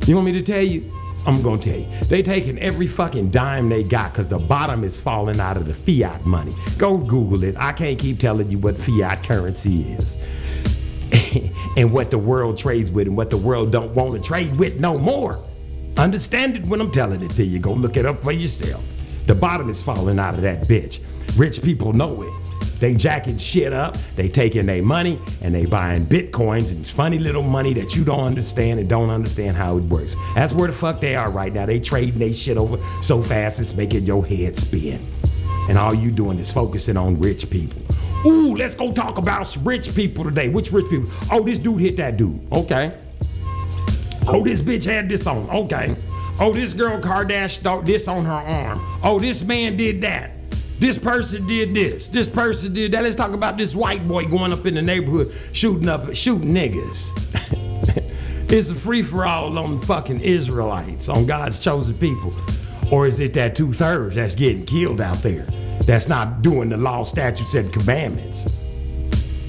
You want me to tell you? I'm gonna tell you. They taking every fucking dime they got because the bottom is falling out of the fiat money. Go Google it. I can't keep telling you what fiat currency is. and what the world trades with and what the world don't want to trade with no more. Understand it when I'm telling it to you. Go look it up for yourself. The bottom is falling out of that bitch. Rich people know it. They jacking shit up, they taking their money and they buying bitcoins and funny little money that you don't understand and don't understand how it works. That's where the fuck they are right now. They trading they shit over so fast it's making your head spin. And all you doing is focusing on rich people. Ooh, let's go talk about rich people today. Which rich people? Oh, this dude hit that dude. Okay. Oh, this bitch had this on. Okay. Oh, this girl Kardashian thought this on her arm. Oh, this man did that. This person did this. This person did that. Let's talk about this white boy going up in the neighborhood shooting up, shooting niggas. it's a free for all on fucking Israelites, on God's chosen people. Or is it that two thirds that's getting killed out there? That's not doing the law, statutes, and commandments.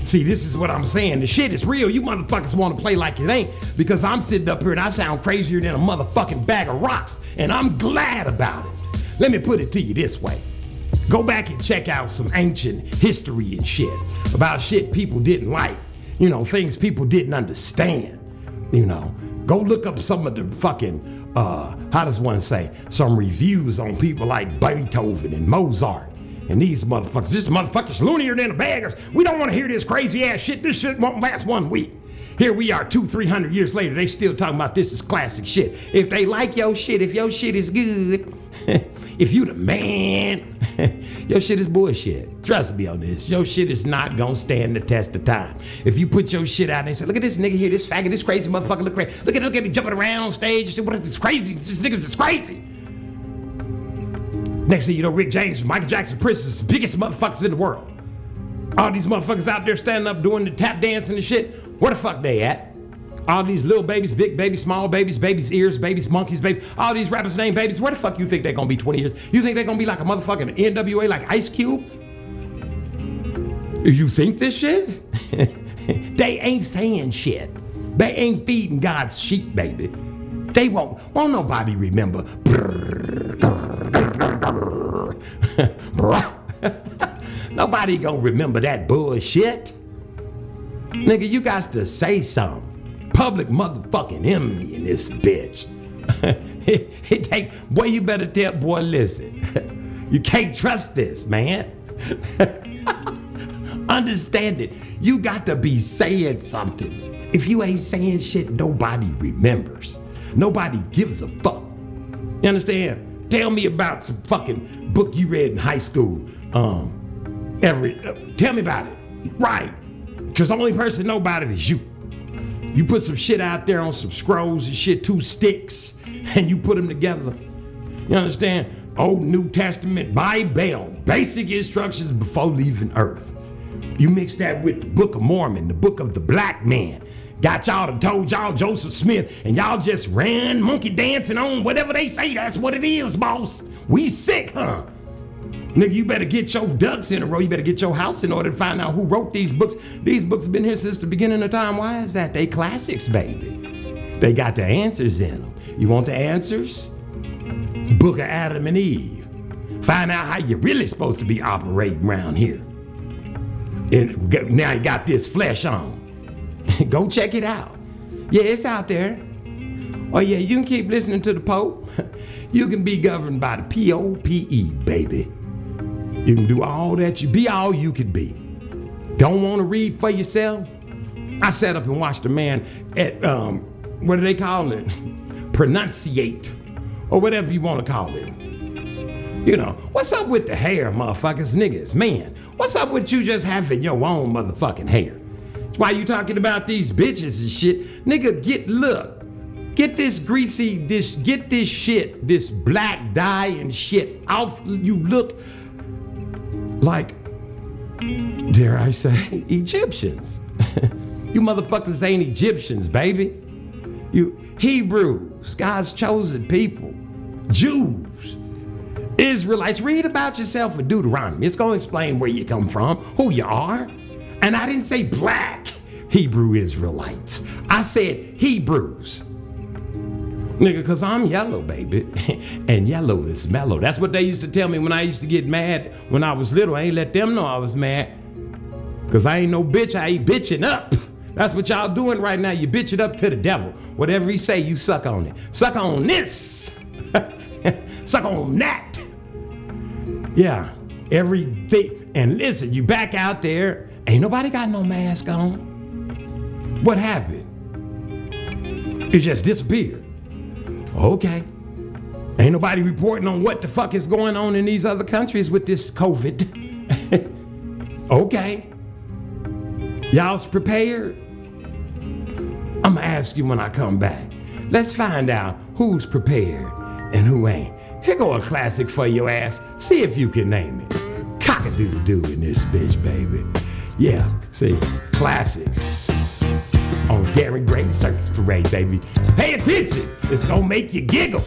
See, this is what I'm saying. The shit is real. You motherfuckers want to play like it ain't because I'm sitting up here and I sound crazier than a motherfucking bag of rocks, and I'm glad about it. Let me put it to you this way. Go back and check out some ancient history and shit about shit people didn't like. You know, things people didn't understand. You know, go look up some of the fucking, uh, how does one say, some reviews on people like Beethoven and Mozart. And these motherfuckers, this motherfucker's loonier than the baggers. We don't want to hear this crazy ass shit. This shit won't last one week. Here we are, two, three hundred years later. They still talking about this is classic shit. If they like your shit, if your shit is good, if you the man, your shit is bullshit. Trust me on this. Your shit is not gonna stand the test of time. If you put your shit out and they say, look at this nigga here, this faggot, this crazy motherfucker, look crazy. Look at look at me jumping around on stage. What is this crazy? This nigga's is crazy. Next thing you know, Rick James, Michael Jackson, the biggest motherfuckers in the world. All these motherfuckers out there standing up doing the tap dancing and shit. Where the fuck they at? All these little babies, big babies, small babies, babies' ears, babies, monkeys, babies, all these rappers named babies. Where the fuck you think they're gonna be 20 years? You think they're gonna be like a motherfucking NWA like Ice Cube? You think this shit? they ain't saying shit. They ain't feeding God's sheep, baby. They won't. Won't nobody remember. nobody gonna remember that bullshit. Nigga, you got to say something. Public motherfucking enemy in this bitch. it, it boy, you better tell boy, listen. you can't trust this, man. Understand it. You got to be saying something. If you ain't saying shit, nobody remembers. Nobody gives a fuck. You understand? Tell me about some fucking book you read in high school. Um, every uh, tell me about it. Right. Cause the only person know about it is you. You put some shit out there on some scrolls and shit, two sticks, and you put them together. You understand? Old New Testament, by Bible, basic instructions before leaving Earth. You mix that with the Book of Mormon, the Book of the Black Man. Got y'all to told y'all Joseph Smith, and y'all just ran monkey dancing on whatever they say. That's what it is, boss. We sick, huh? Nigga, you better get your ducks in a row. You better get your house in order to find out who wrote these books. These books have been here since the beginning of time. Why is that? They classics, baby. They got the answers in them. You want the answers? Book of Adam and Eve. Find out how you're really supposed to be operating around here. And now you got this flesh on. Go check it out. Yeah, it's out there. Oh yeah, you can keep listening to the Pope. You can be governed by the P-O-P-E, baby. You can do all that you be all you could be. Don't want to read for yourself? I sat up and watched a man at um, what do they call it? Pronunciate, or whatever you want to call it. You know, what's up with the hair, motherfuckers, niggas, man? What's up with you just having your own motherfucking hair? Why you talking about these bitches and shit? Nigga, get look. Get this greasy, this get this shit, this black dye and shit off. You look like, dare I say, Egyptians. you motherfuckers ain't Egyptians, baby. You Hebrews, God's chosen people, Jews, Israelites. Read about yourself in Deuteronomy. It's gonna explain where you come from, who you are. And I didn't say black Hebrew Israelites. I said Hebrews. Nigga, cause I'm yellow, baby. and yellow is mellow. That's what they used to tell me when I used to get mad when I was little. I ain't let them know I was mad. Cause I ain't no bitch, I ain't bitching up. That's what y'all doing right now. You bitch it up to the devil. Whatever he say, you suck on it. Suck on this. suck on that. Yeah, everything. And listen, you back out there, ain't nobody got no mask on. What happened? It just disappeared. Okay. Ain't nobody reporting on what the fuck is going on in these other countries with this COVID. okay. Y'all's prepared? I'm gonna ask you when I come back. Let's find out who's prepared and who ain't. Here go a classic for your ass. See if you can name it. Cock-a-doodle doo in this bitch, baby. Yeah, see, classics oh, on Darren Gray Circus Parade, baby. Pay attention. It's gonna make you giggle.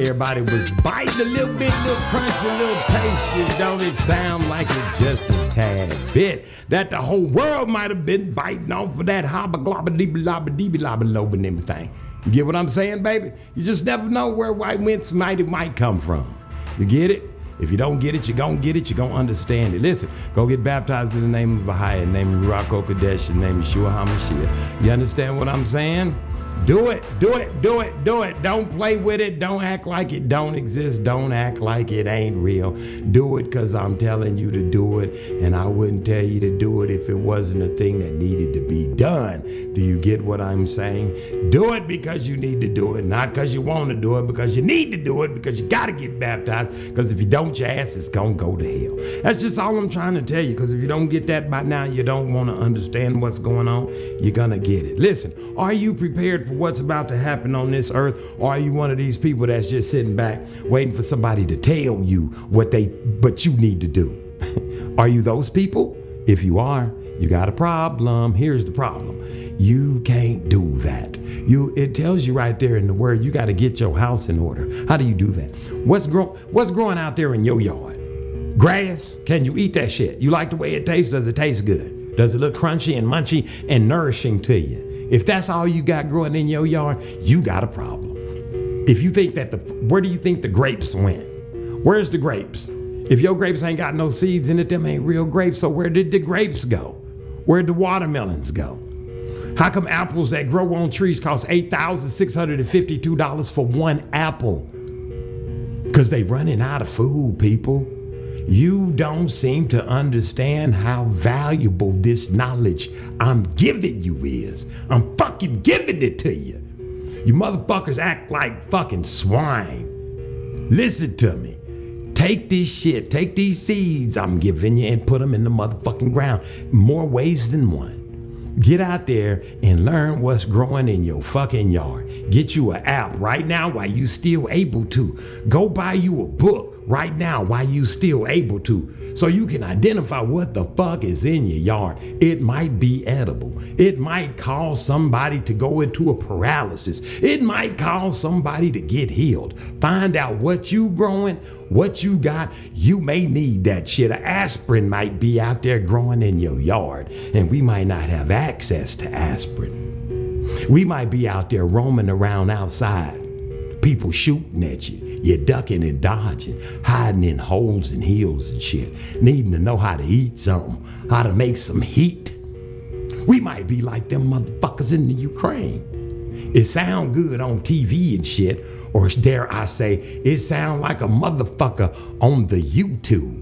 Everybody was biting a little bit, a little crunch, a little tasty. Don't it sound like it just a tad bit? That the whole world might have been biting off of that hobba globba deeba lobba deeba lobba lobe and everything. You get what I'm saying, baby? You just never know where white winds might, might come from. You get it? If you don't get it, you're gonna get it, you're gonna understand it. Listen, go get baptized in the name of the name of Ruach Kadesh, name of Yeshua HaMashiach. You understand what I'm saying? Do it, do it, do it, do it. Don't play with it. Don't act like it don't exist. Don't act like it ain't real. Do it because I'm telling you to do it, and I wouldn't tell you to do it if it wasn't a thing that needed to be done. Do you get what I'm saying? Do it because you need to do it, not because you want to do it, because you need to do it, because you got to get baptized, because if you don't, your ass is going to go to hell. That's just all I'm trying to tell you, because if you don't get that by now, you don't want to understand what's going on, you're going to get it. Listen, are you prepared for what's about to happen on this earth, or are you one of these people that's just sitting back waiting for somebody to tell you what they, but you need to do? are you those people? If you are, you got a problem. Here's the problem. You can't do that. You it tells you right there in the word you got to get your house in order. How do you do that? What's grow, what's growing out there in your yard? Grass? Can you eat that shit? You like the way it tastes? Does it taste good? Does it look crunchy and munchy and nourishing to you? If that's all you got growing in your yard, you got a problem. If you think that the where do you think the grapes went? Where's the grapes? If your grapes ain't got no seeds in it, them ain't real grapes. So where did the grapes go? Where'd the watermelons go? How come apples that grow on trees cost $8,652 for one apple? Because they running out of food, people. You don't seem to understand how valuable this knowledge I'm giving you is. I'm fucking giving it to you. You motherfuckers act like fucking swine. Listen to me. Take this shit, take these seeds I'm giving you and put them in the motherfucking ground. More ways than one. Get out there and learn what's growing in your fucking yard. Get you an app right now while you still able to. Go buy you a book right now while you still able to so you can identify what the fuck is in your yard. It might be edible. It might cause somebody to go into a paralysis. It might cause somebody to get healed. Find out what you growing, what you got. You may need that shit. An aspirin might be out there growing in your yard, and we might not have access to aspirin. We might be out there roaming around outside people shooting at you. You're ducking and dodging, hiding in holes and hills and shit, needing to know how to eat something, how to make some heat. We might be like them motherfuckers in the Ukraine. It sound good on TV and shit, or dare I say, it sound like a motherfucker on the YouTube.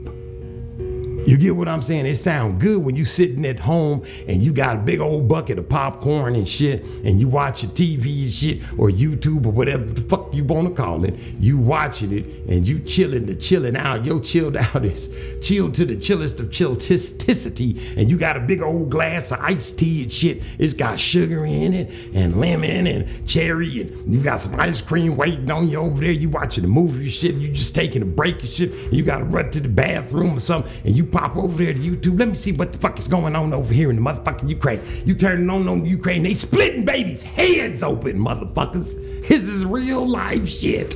You get what I'm saying? It sound good when you sitting at home and you got a big old bucket of popcorn and shit, and you watch your TV and shit, or YouTube or whatever the fuck you want to call it. You watching it and you chilling the chilling out. Your chilled out is chilled to the chillest of chillisticity, and you got a big old glass of iced tea and shit. It's got sugar in it and lemon and cherry, and you got some ice cream waiting on you over there. You watching a movie and shit. You just taking a break and shit. And you got to run to the bathroom or something, and you pop over there to YouTube. Let me see what the fuck is going on over here in the motherfucking Ukraine. You turning on on Ukraine, they splitting babies' heads open, motherfuckers. This is real life shit.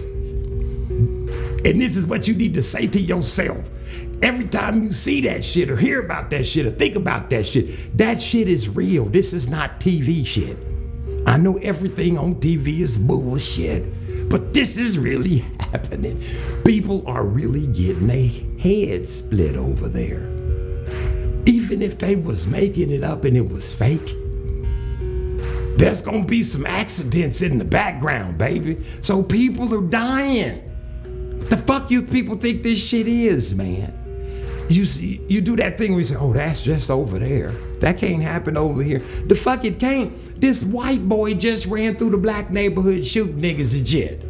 And this is what you need to say to yourself. Every time you see that shit or hear about that shit or think about that shit, that shit is real. This is not TV shit. I know everything on TV is bullshit, but this is really happening. People are really getting their heads split over there. Even if they was making it up and it was fake, there's gonna be some accidents in the background, baby. So people are dying. What the fuck you people think this shit is, man? You see, you do that thing where you say, "Oh, that's just over there. That can't happen over here." The fuck it can't. This white boy just ran through the black neighborhood shooting niggas a jet.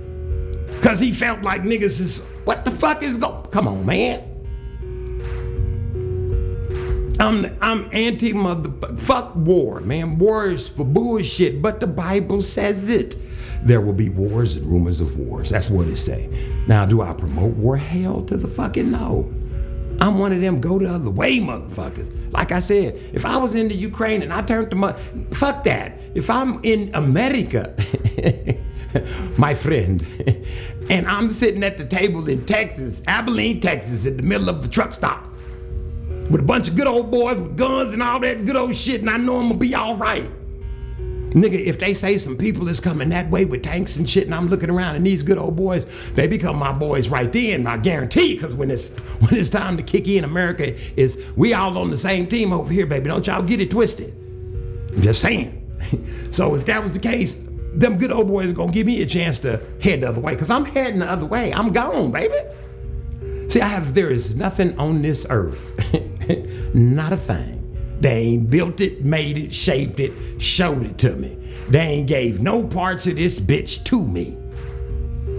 cause he felt like niggas is. What the fuck is going? Come on, man. I'm I'm anti mother fuck war, man. War is for bullshit, but the Bible says it. There will be wars and rumors of wars. That's what it say. Now, do I promote war? Hell to the fucking no. I'm one of them go the other way motherfuckers. Like I said, if I was in the Ukraine and I turned to my fuck that. If I'm in America my friend. and I'm sitting at the table in Texas, Abilene, Texas, in the middle of the truck stop with a bunch of good old boys with guns and all that good old shit, and I know I'm gonna be all right. Nigga, if they say some people is coming that way with tanks and shit, and I'm looking around and these good old boys, they become my boys right then. I guarantee, because when it's when it's time to kick in, America is we all on the same team over here, baby. Don't y'all get it twisted. I'm just saying. so if that was the case, them good old boys are gonna give me a chance to head the other way, because I'm heading the other way. I'm gone, baby. See, I have there is nothing on this earth, not a thing. They ain't built it, made it, shaped it, showed it to me. They ain't gave no parts of this bitch to me.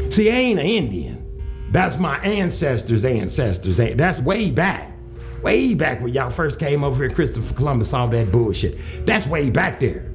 See, I ain't an Indian. That's my ancestors' ancestors. That's way back. Way back when y'all first came over here, Christopher Columbus saw that bullshit. That's way back there.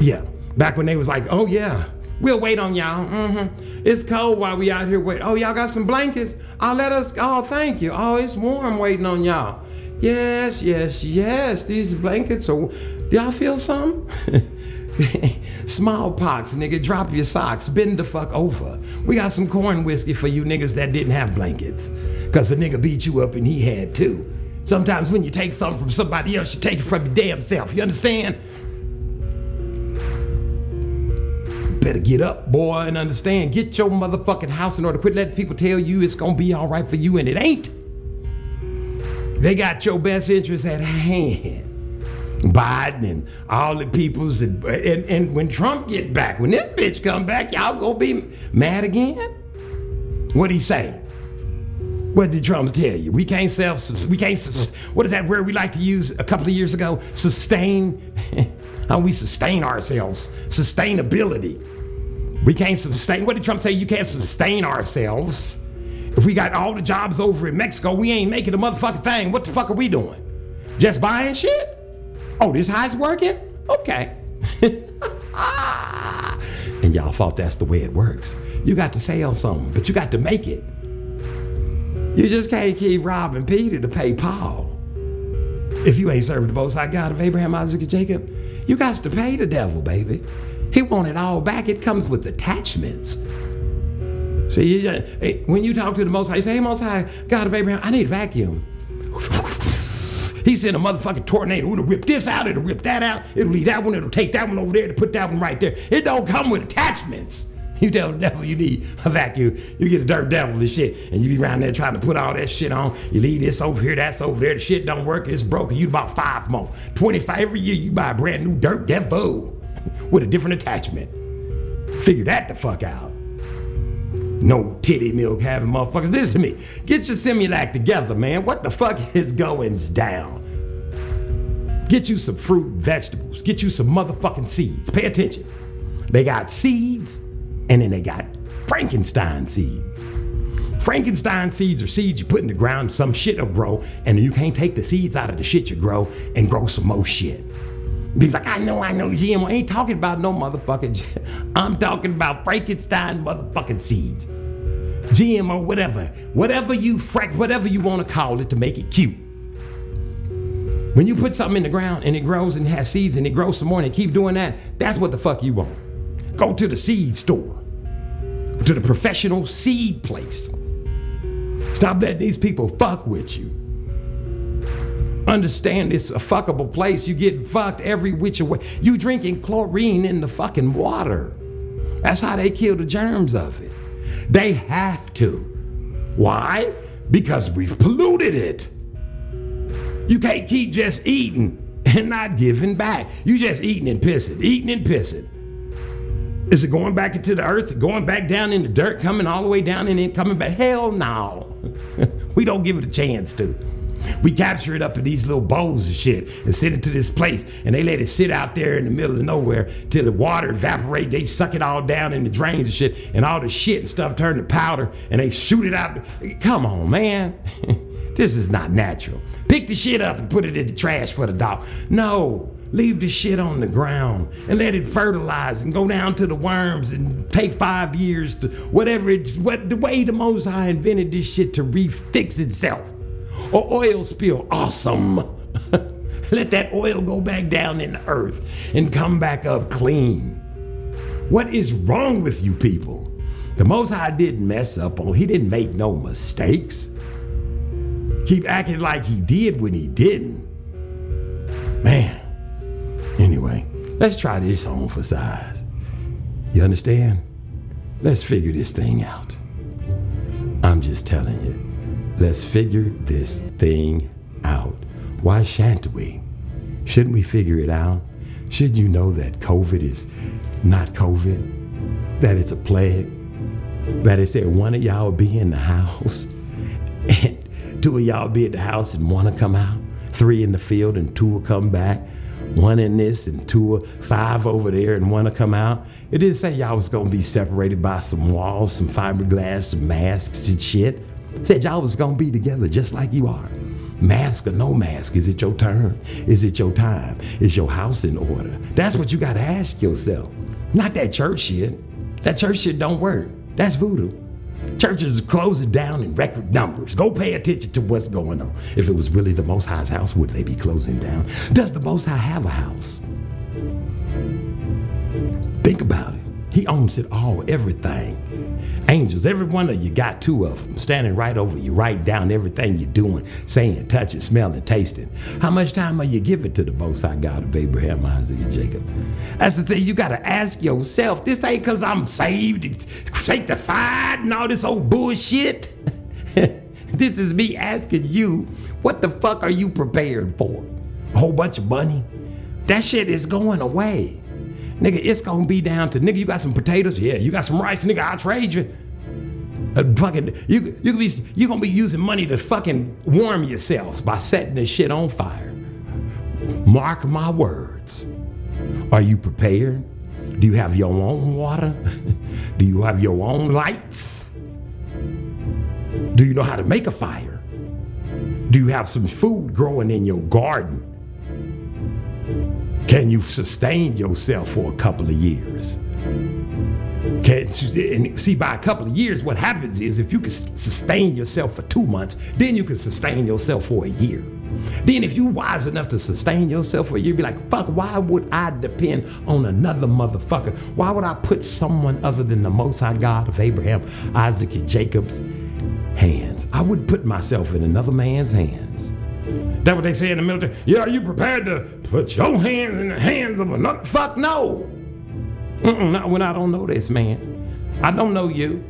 Yeah, back when they was like, oh yeah, we'll wait on y'all. Mm-hmm. It's cold while we out here wait. Oh, y'all got some blankets? I'll let us. Oh, thank you. Oh, it's warm waiting on y'all. Yes, yes, yes. These blankets are. Y'all feel some? Smallpox, nigga. Drop your socks. Bend the fuck over. We got some corn whiskey for you niggas that didn't have blankets. Cause the nigga beat you up and he had too. Sometimes when you take something from somebody else, you take it from your damn self. You understand? better get up, boy, and understand. Get your motherfucking house in order. Quit letting people tell you it's gonna be all right for you, and it ain't. They got your best interests at hand. Biden and all the peoples, and, and, and when Trump get back, when this bitch come back, y'all gonna be mad again? What'd he say? What did Trump tell you? We can't self, we can't, what is that word we like to use a couple of years ago? Sustain. How we sustain ourselves. Sustainability. We can't sustain, what did Trump say? You can't sustain ourselves. If we got all the jobs over in Mexico, we ain't making a motherfucking thing. What the fuck are we doing? Just buying shit? Oh, this how it's working? Okay. and y'all thought that's the way it works. You got to sell something, but you got to make it. You just can't keep robbing Peter to pay Paul. If you ain't serving the Most High God of Abraham, Isaac, and Jacob, you got to pay the devil, baby. He want it all back. It comes with attachments. See, when you talk to the Most High, you say, "Hey, Most High, God of Abraham, I need a vacuum." He sent a motherfucking tornado. It'll rip this out. It'll rip that out. It'll leave that one. It'll take that one over there to put that one right there. It don't come with attachments. You tell the devil you need a vacuum. You get a dirt devil and shit, and you be around there trying to put all that shit on. You leave this over here, that's over there. The shit don't work. It's broken. You buy five more. Twenty-five every year. You buy a brand new dirt devil with a different attachment. Figure that the fuck out. No titty milk having motherfuckers. Listen to me. Get your Similac together, man. What the fuck is goings down? Get you some fruit and vegetables. Get you some motherfucking seeds. Pay attention. They got seeds and then they got Frankenstein seeds. Frankenstein seeds are seeds you put in the ground, some shit will grow, and you can't take the seeds out of the shit you grow and grow some more shit. Be like, I know, I know, GMO. I ain't talking about no motherfucking. I'm talking about Frankenstein motherfucking seeds. GMO, whatever. Whatever you frank, whatever you want to call it to make it cute. When you put something in the ground and it grows and has seeds and it grows some more and keep doing that, that's what the fuck you want. Go to the seed store. To the professional seed place. Stop letting these people fuck with you. Understand it's a fuckable place. You get fucked every which way. You drinking chlorine in the fucking water. That's how they kill the germs of it. They have to. Why? Because we've polluted it. You can't keep just eating and not giving back. You just eating and pissing, eating and pissing. Is it going back into the earth, going back down in the dirt, coming all the way down and then coming back? Hell no. we don't give it a chance to. We capture it up in these little bowls of shit and send it to this place, and they let it sit out there in the middle of nowhere till the water evaporate. They suck it all down in the drains and shit, and all the shit and stuff turn to powder, and they shoot it out. Come on, man. this is not natural. Pick the shit up and put it in the trash for the dog. No. Leave the shit on the ground and let it fertilize and go down to the worms and take five years to whatever it what the way the Most invented this shit to refix itself. Or oil spill, awesome. let that oil go back down in the earth and come back up clean. What is wrong with you people? The Most High didn't mess up on, he didn't make no mistakes. Keep acting like he did when he didn't. Man. Anyway, let's try this on for size. You understand? Let's figure this thing out. I'm just telling you. Let's figure this thing out. Why shan't we? Shouldn't we figure it out? Should you know that COVID is not COVID? That it's a plague? That it said one of y'all will be in the house and two of y'all be at the house and one will come out, three in the field and two will come back, one in this and two, five over there and one will come out. It didn't say y'all was gonna be separated by some walls, some fiberglass, some masks and shit. Said y'all was gonna be together just like you are. Mask or no mask, is it your turn? Is it your time? Is your house in order? That's what you gotta ask yourself. Not that church shit. That church shit don't work. That's voodoo. Churches are closing down in record numbers. Go pay attention to what's going on. If it was really the Most High's house, would they be closing down? Does the Most High have a house? Think about it. He owns it all, everything. Angels, every one of you got two of them standing right over you, write down everything you're doing, saying, touching, smelling, tasting. How much time are you giving to the Most High God of Abraham, Isaac, and Jacob? That's the thing you got to ask yourself. This ain't because I'm saved, and sanctified, and all this old bullshit. this is me asking you, what the fuck are you prepared for? A whole bunch of money? That shit is going away. Nigga, it's gonna be down to nigga. You got some potatoes? Yeah. You got some rice? Nigga, I'll trade you. Uh, fucking, you you be you gonna be using money to fucking warm yourself by setting this shit on fire. Mark my words. Are you prepared? Do you have your own water? Do you have your own lights? Do you know how to make a fire? Do you have some food growing in your garden? Can you sustain yourself for a couple of years? Can, and see, by a couple of years, what happens is if you can sustain yourself for two months, then you can sustain yourself for a year. Then, if you're wise enough to sustain yourself for a year, be like, fuck, why would I depend on another motherfucker? Why would I put someone other than the Most High God of Abraham, Isaac, and Jacob's hands? I would put myself in another man's hands. That what they say in the military? Yeah, are you prepared to put your hands in the hands of another? Fuck no. Mm-mm, not when I don't know this man. I don't know you.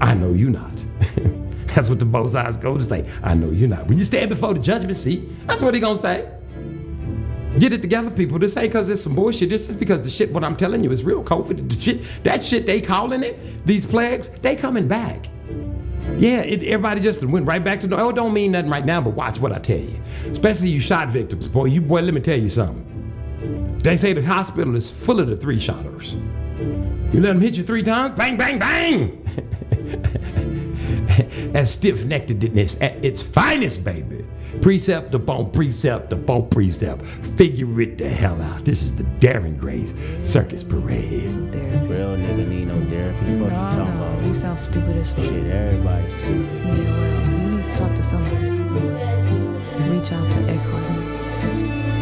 I know you not. that's what the both sides go to say. I know you not. When you stand before the judgment seat, that's what he gonna say. Get it together, people. This ain't because it's some bullshit. This is because the shit what I'm telling you is real COVID. The shit, that shit they calling it, these plagues, they coming back. Yeah, it, everybody just went right back to. Oh, don't mean nothing right now, but watch what I tell you. Especially you shot victims, boy. You boy, let me tell you something. They say the hospital is full of the three shotters. You let them hit you three times, bang, bang, bang. That's stiff neckedness at its finest, baby. Precept upon precept upon precept. Figure it the hell out. This is the Darren Gray's Circus Parade. Need no therapy. Fuck you No, talking no, about? you sound stupid as fuck. Shit, everybody's stupid. Yeah, well, you need to talk to somebody. Reach out to Eckhart.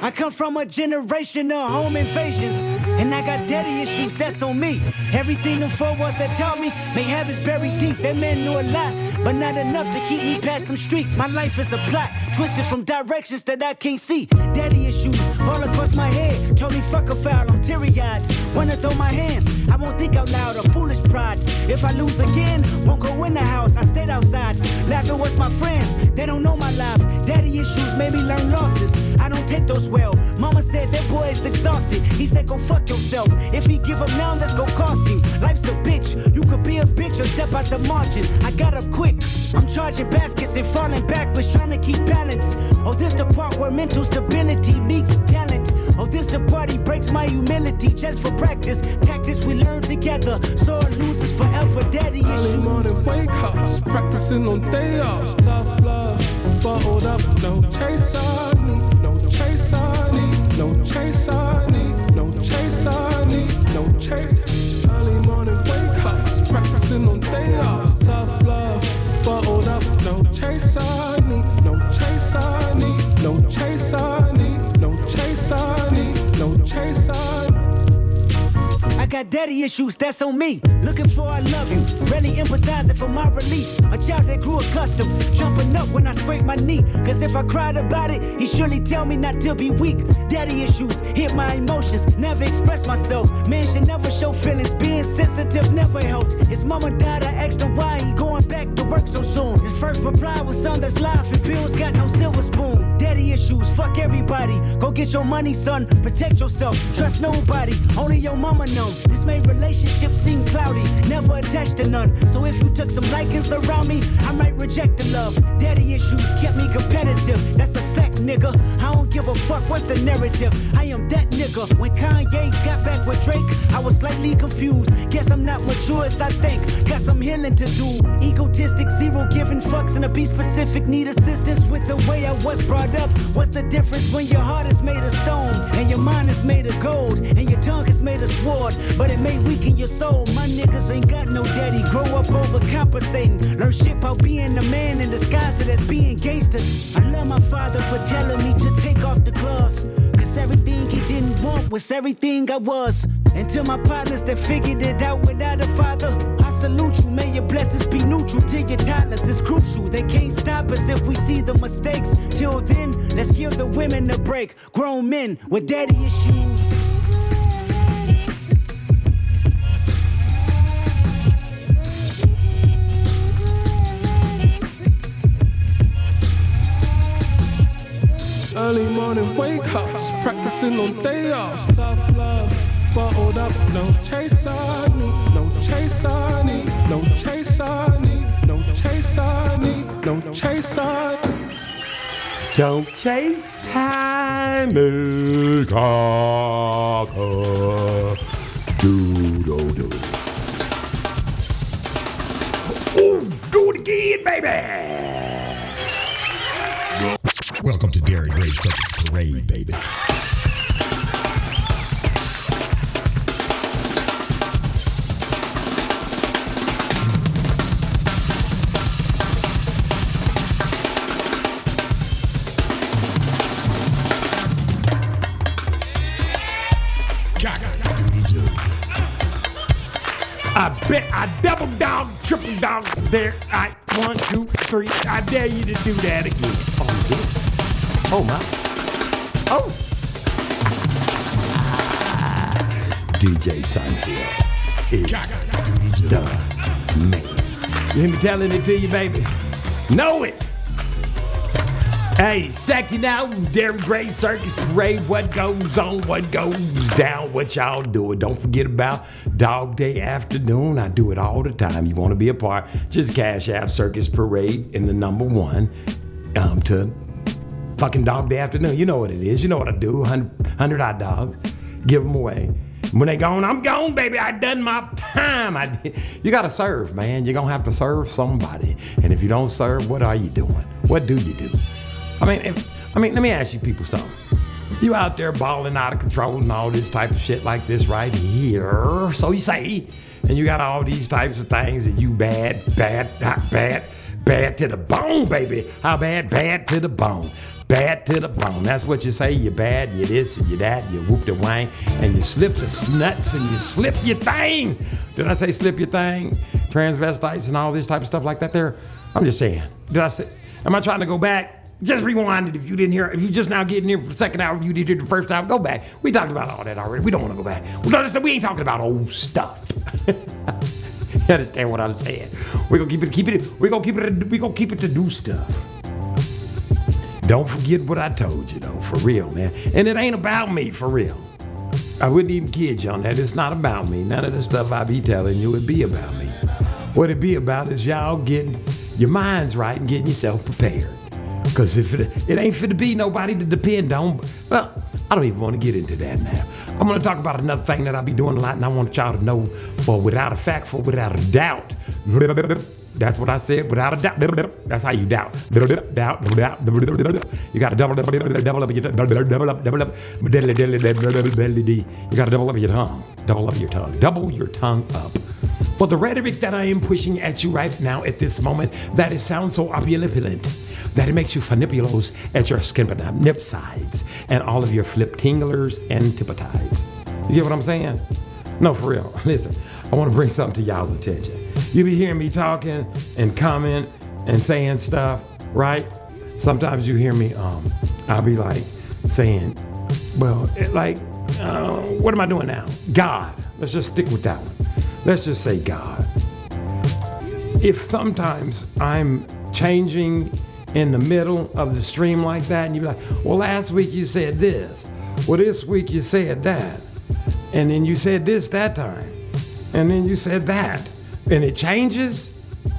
I come from a generation of home invasions. And I got daddy issues, that's on me. Everything them four walls that taught me may have is buried deep. That man knew a lot, but not enough to keep me past them streets. My life is a plot, twisted from directions that I can't see. Daddy all across my head. Me fuck a foul, I'm teary eyed. Wanna throw my hands, I won't think out loud, a foolish pride. If I lose again, won't go in the house, I stayed outside. Laughing with my friends, they don't know my life. Daddy issues made me learn losses. I don't take those well. Mama said that boy is exhausted. He said go fuck yourself. If he give up now, that's gonna cost him. Life's a bitch. You could be a bitch or step out the margin. I got up quick. I'm charging baskets and falling backwards, trying to keep balance. Oh, this the part where mental stability meets talent. Oh, this the part he breaks my humility just for practice. Tactics we learn together. so it losers forever. Daddy Early morning issues. wake ups, practicing on day offs. Tough love, bottled up, no chase got daddy issues, that's on me. Looking for I love you, really empathizing for my relief. A child that grew accustomed, jumping up when I scrape my knee. Cause if I cried about it, he surely tell me not to be weak. Daddy issues hit my emotions, never express myself. Man should never show feelings, being sensitive never helped. His mama died, I asked him why he going back to work so soon. His first reply was son that's life and bills got no silver spoon. Daddy issues, fuck everybody. Go get your money, son. Protect yourself. Trust nobody. Only your mama This made relationships seem cloudy. Never attached to none. So if you took some likings around me, I might reject the love. Daddy issues kept me competitive. That's a fact, nigga. I don't give a fuck what's the narrative. I am that nigga. When Kanye got back with Drake, I was slightly confused. Guess I'm not mature as I think. Got some healing to do. Egotistic, zero giving fucks, and a be specific. Need assistance with the way I was brought up. What's the difference when your heart is made of stone and your mind is made of gold and your tongue is made of sword? But it may weaken your soul. My niggas ain't got no daddy. Grow up overcompensating. Learn shit about being a man in disguise as being gangster. I love my father for telling me to take off the gloves. Cause everything he didn't want was everything I was. To my partners that figured it out without a father, I salute you. May your blessings be neutral to your toddlers. It's crucial. They can't stop us if we see the mistakes. Till then, let's give the women a break. Grown men with daddy issues. Early morning wake ups, practicing on day offs. Tough love, bottled up, no chase I need, no chase I need, no chase I need, no chase I need, no chase I Don't chase time, Chicago. Do, do, do. Oh, do it again, baby. To Darren Gray Circus Parade, baby. I bet I double down, triple down There, I one, two, three. I dare you to do that again. Oh, did? Oh my. Oh. DJ Seinfeld is the man. You hear me telling it to you, baby? Know it. Hey, second out, Darren Gray Circus Parade. What goes on, what goes down, what y'all doing. Don't forget about Dog Day Afternoon. I do it all the time. You want to be a part, just Cash App Circus Parade in the number one um, to fucking Dog Day Afternoon. You know what it is. You know what I do. 100, 100 hot dogs. Give them away. When they gone, I'm gone, baby. I done my time. I did. You got to serve, man. You're to have to serve somebody. And if you don't serve, what are you doing? What do you do? I mean, if, I mean, let me ask you people something. You out there balling out of control and all this type of shit like this right here. So you say, and you got all these types of things that you bad, bad, not bad, bad to the bone, baby. How bad? Bad to the bone. Bad to the bone. That's what you say. You're bad, you this, you that, you whoop the wang, and you slip the snuts and you slip your thing. Did I say slip your thing? Transvestites and all this type of stuff like that there? I'm just saying. Did I say, am I trying to go back? Just rewind it if you didn't hear. If you just now getting here for the second hour, you did it the first time. Go back. We talked about all that already. We don't want to go back. We, don't, we ain't talking about old stuff. you understand what I'm saying? We're gonna keep it. Keep it. We're gonna keep it. We're gonna keep it to do stuff. Don't forget what I told you, though, for real, man. And it ain't about me, for real. I wouldn't even kid you on that. It's not about me. None of the stuff I be telling you would be about me. What it be about is y'all getting your minds right and getting yourself prepared. Because if it, it ain't fit to be nobody to depend on, well, I don't even want to get into that now. I'm going to talk about another thing that I be doing a lot, and I want y'all to know for without a fact, for without a doubt. That's what I said, without a doubt. That's how you doubt. Doubt, doubt. You got to double, up, double, double, double up double, up, double up. You got to double up your tongue. Double up your tongue. Double your tongue up. For the rhetoric that I am pushing at you right now at this moment, that it sounds so opulent that it makes you funipulos at your skin nip sides and all of your flip tinglers and tippetides. You get what I'm saying? No, for real. Listen, I want to bring something to y'all's attention. You be hearing me talking and comment and saying stuff, right? Sometimes you hear me, um, I'll be like saying, well, it, like, uh, what am I doing now? God. Let's just stick with that one. Let's just say God. If sometimes I'm changing in the middle of the stream like that, and you be like, well, last week you said this. Well, this week you said that. And then you said this that time. And then you said that. And it changes?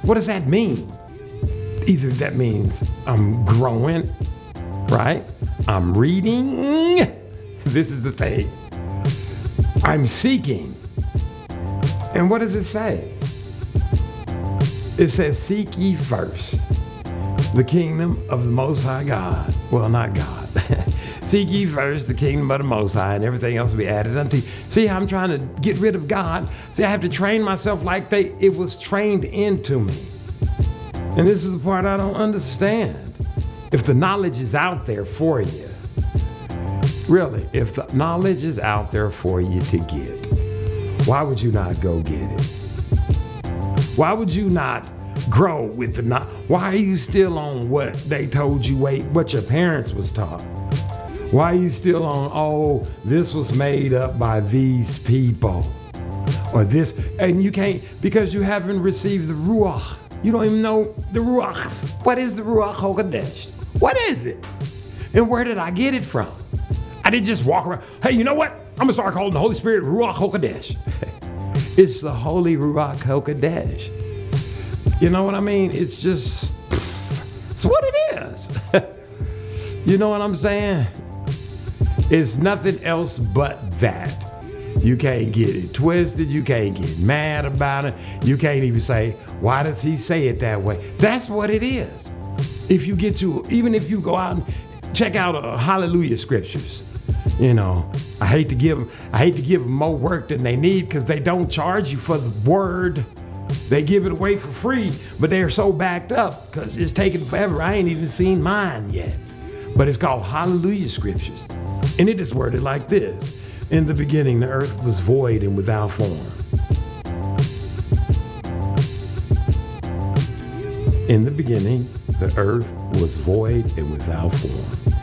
What does that mean? Either that means I'm growing, right? I'm reading. This is the thing. I'm seeking. And what does it say? It says, Seek ye first the kingdom of the Most High God. Well, not God. Seek ye first the kingdom of the Most High, and everything else will be added unto you. See how I'm trying to get rid of God? See, I have to train myself like they it was trained into me. And this is the part I don't understand. If the knowledge is out there for you, really, if the knowledge is out there for you to get, why would you not go get it? Why would you not grow with the knowledge? Why are you still on what they told you, wait, what your parents was taught? Why are you still on, oh, this was made up by these people? Or this, and you can't, because you haven't received the Ruach. You don't even know the Ruach. What is the Ruach HaKodesh? What is it? And where did I get it from? I didn't just walk around, hey, you know what? I'm gonna start calling the Holy Spirit Ruach HaKodesh. it's the Holy Ruach HaKodesh. You know what I mean? It's just, it's what it is. you know what I'm saying? It's nothing else but that. You can't get it twisted. You can't get mad about it. You can't even say, why does he say it that way? That's what it is. If you get to, even if you go out and check out uh, Hallelujah scriptures, you know, I hate to give them, I hate to give them more work than they need because they don't charge you for the word. They give it away for free, but they're so backed up because it's taking forever. I ain't even seen mine yet. But it's called Hallelujah Scriptures. And it is worded like this In the beginning, the earth was void and without form. In the beginning, the earth was void and without form.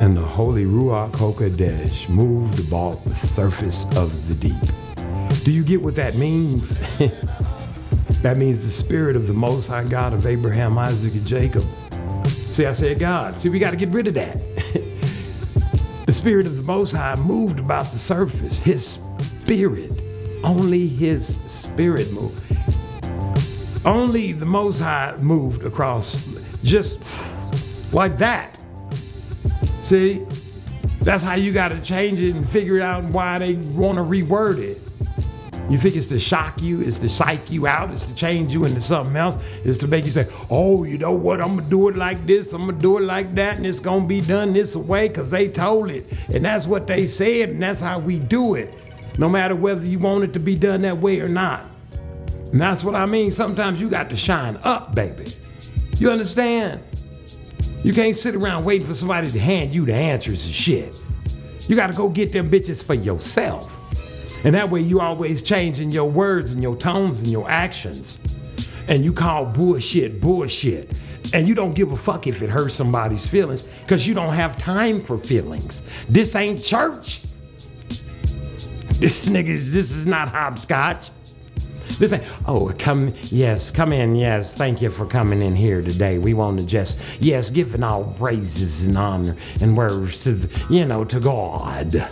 And the Holy Ruach HaKodesh moved about the surface of the deep. Do you get what that means? that means the spirit of the Most High God of Abraham, Isaac, and Jacob. See, I said God. See, we got to get rid of that. The spirit of the Most High moved about the surface. His spirit, only His spirit moved. Only the Most High moved across, just like that. See, that's how you got to change it and figure out why they want to reword it. You think it's to shock you, it's to psych you out, it's to change you into something else, it's to make you say, oh, you know what, I'm gonna do it like this, I'm gonna do it like that, and it's gonna be done this way because they told it. And that's what they said, and that's how we do it, no matter whether you want it to be done that way or not. And that's what I mean. Sometimes you got to shine up, baby. You understand? You can't sit around waiting for somebody to hand you the answers and shit. You got to go get them bitches for yourself. And that way you always changing your words and your tones and your actions. And you call bullshit bullshit. And you don't give a fuck if it hurts somebody's feelings because you don't have time for feelings. This ain't church. This niggas, this is not hopscotch. This ain't, oh, come, yes, come in, yes. Thank you for coming in here today. We want to just, yes, giving all praises and honor and words to, the, you know, to God.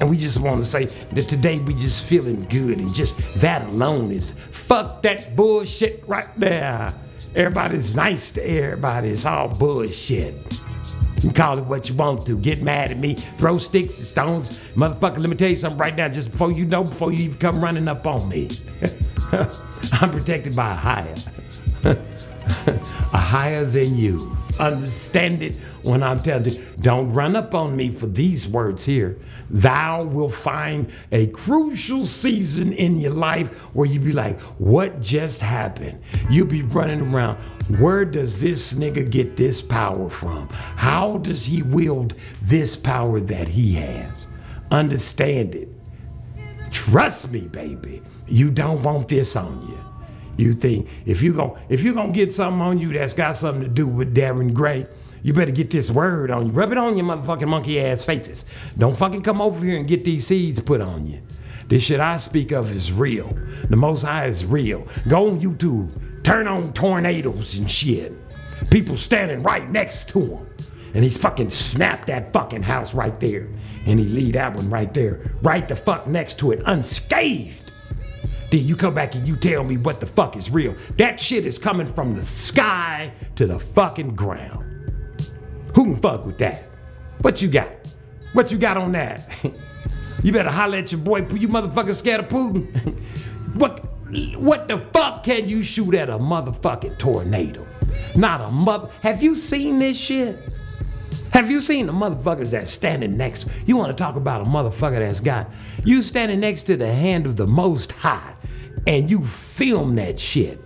And we just want to say that today we just feeling good and just that alone is fuck that bullshit right there. Everybody's nice to everybody. It's all bullshit. You call it what you want to. Get mad at me. Throw sticks and stones. Motherfucker, let me tell you something right now, just before you know, before you even come running up on me. I'm protected by a higher. a higher than you. Understand it when I'm telling you. Don't run up on me for these words here. Thou will find a crucial season in your life where you be like, what just happened? You'll be running around. Where does this nigga get this power from? How does he wield this power that he has? Understand it Trust me, baby. You don't want this on you. You think if you gon' if you're gonna get something on you that's got something to do with Darren Gray, you better get this word on you. Rub it on your motherfucking monkey ass faces. Don't fucking come over here and get these seeds put on you. This shit I speak of is real. The Most High is real. Go on YouTube, turn on tornadoes and shit. People standing right next to him. And he fucking snapped that fucking house right there. And he leave that one right there, right the fuck next to it, unscathed. Then you come back and you tell me what the fuck is real. That shit is coming from the sky to the fucking ground. Who can fuck with that? What you got? What you got on that? you better holler at your boy, you motherfucker scared of Putin. what what the fuck can you shoot at a motherfucking tornado? Not a mother. Have you seen this shit? Have you seen the motherfuckers that's standing next? You want to talk about a motherfucker that's got you standing next to the hand of the Most High, and you film that shit.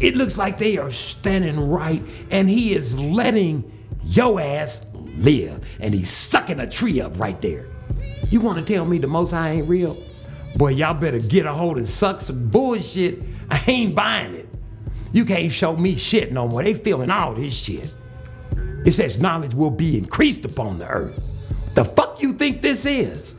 It looks like they are standing right, and he is letting your ass live, and he's sucking a tree up right there. You want to tell me the Most High ain't real? Boy, y'all better get a hold and suck some bullshit. I ain't buying it. You can't show me shit no more. They filming all this shit. It says knowledge will be increased upon the earth. The fuck you think this is?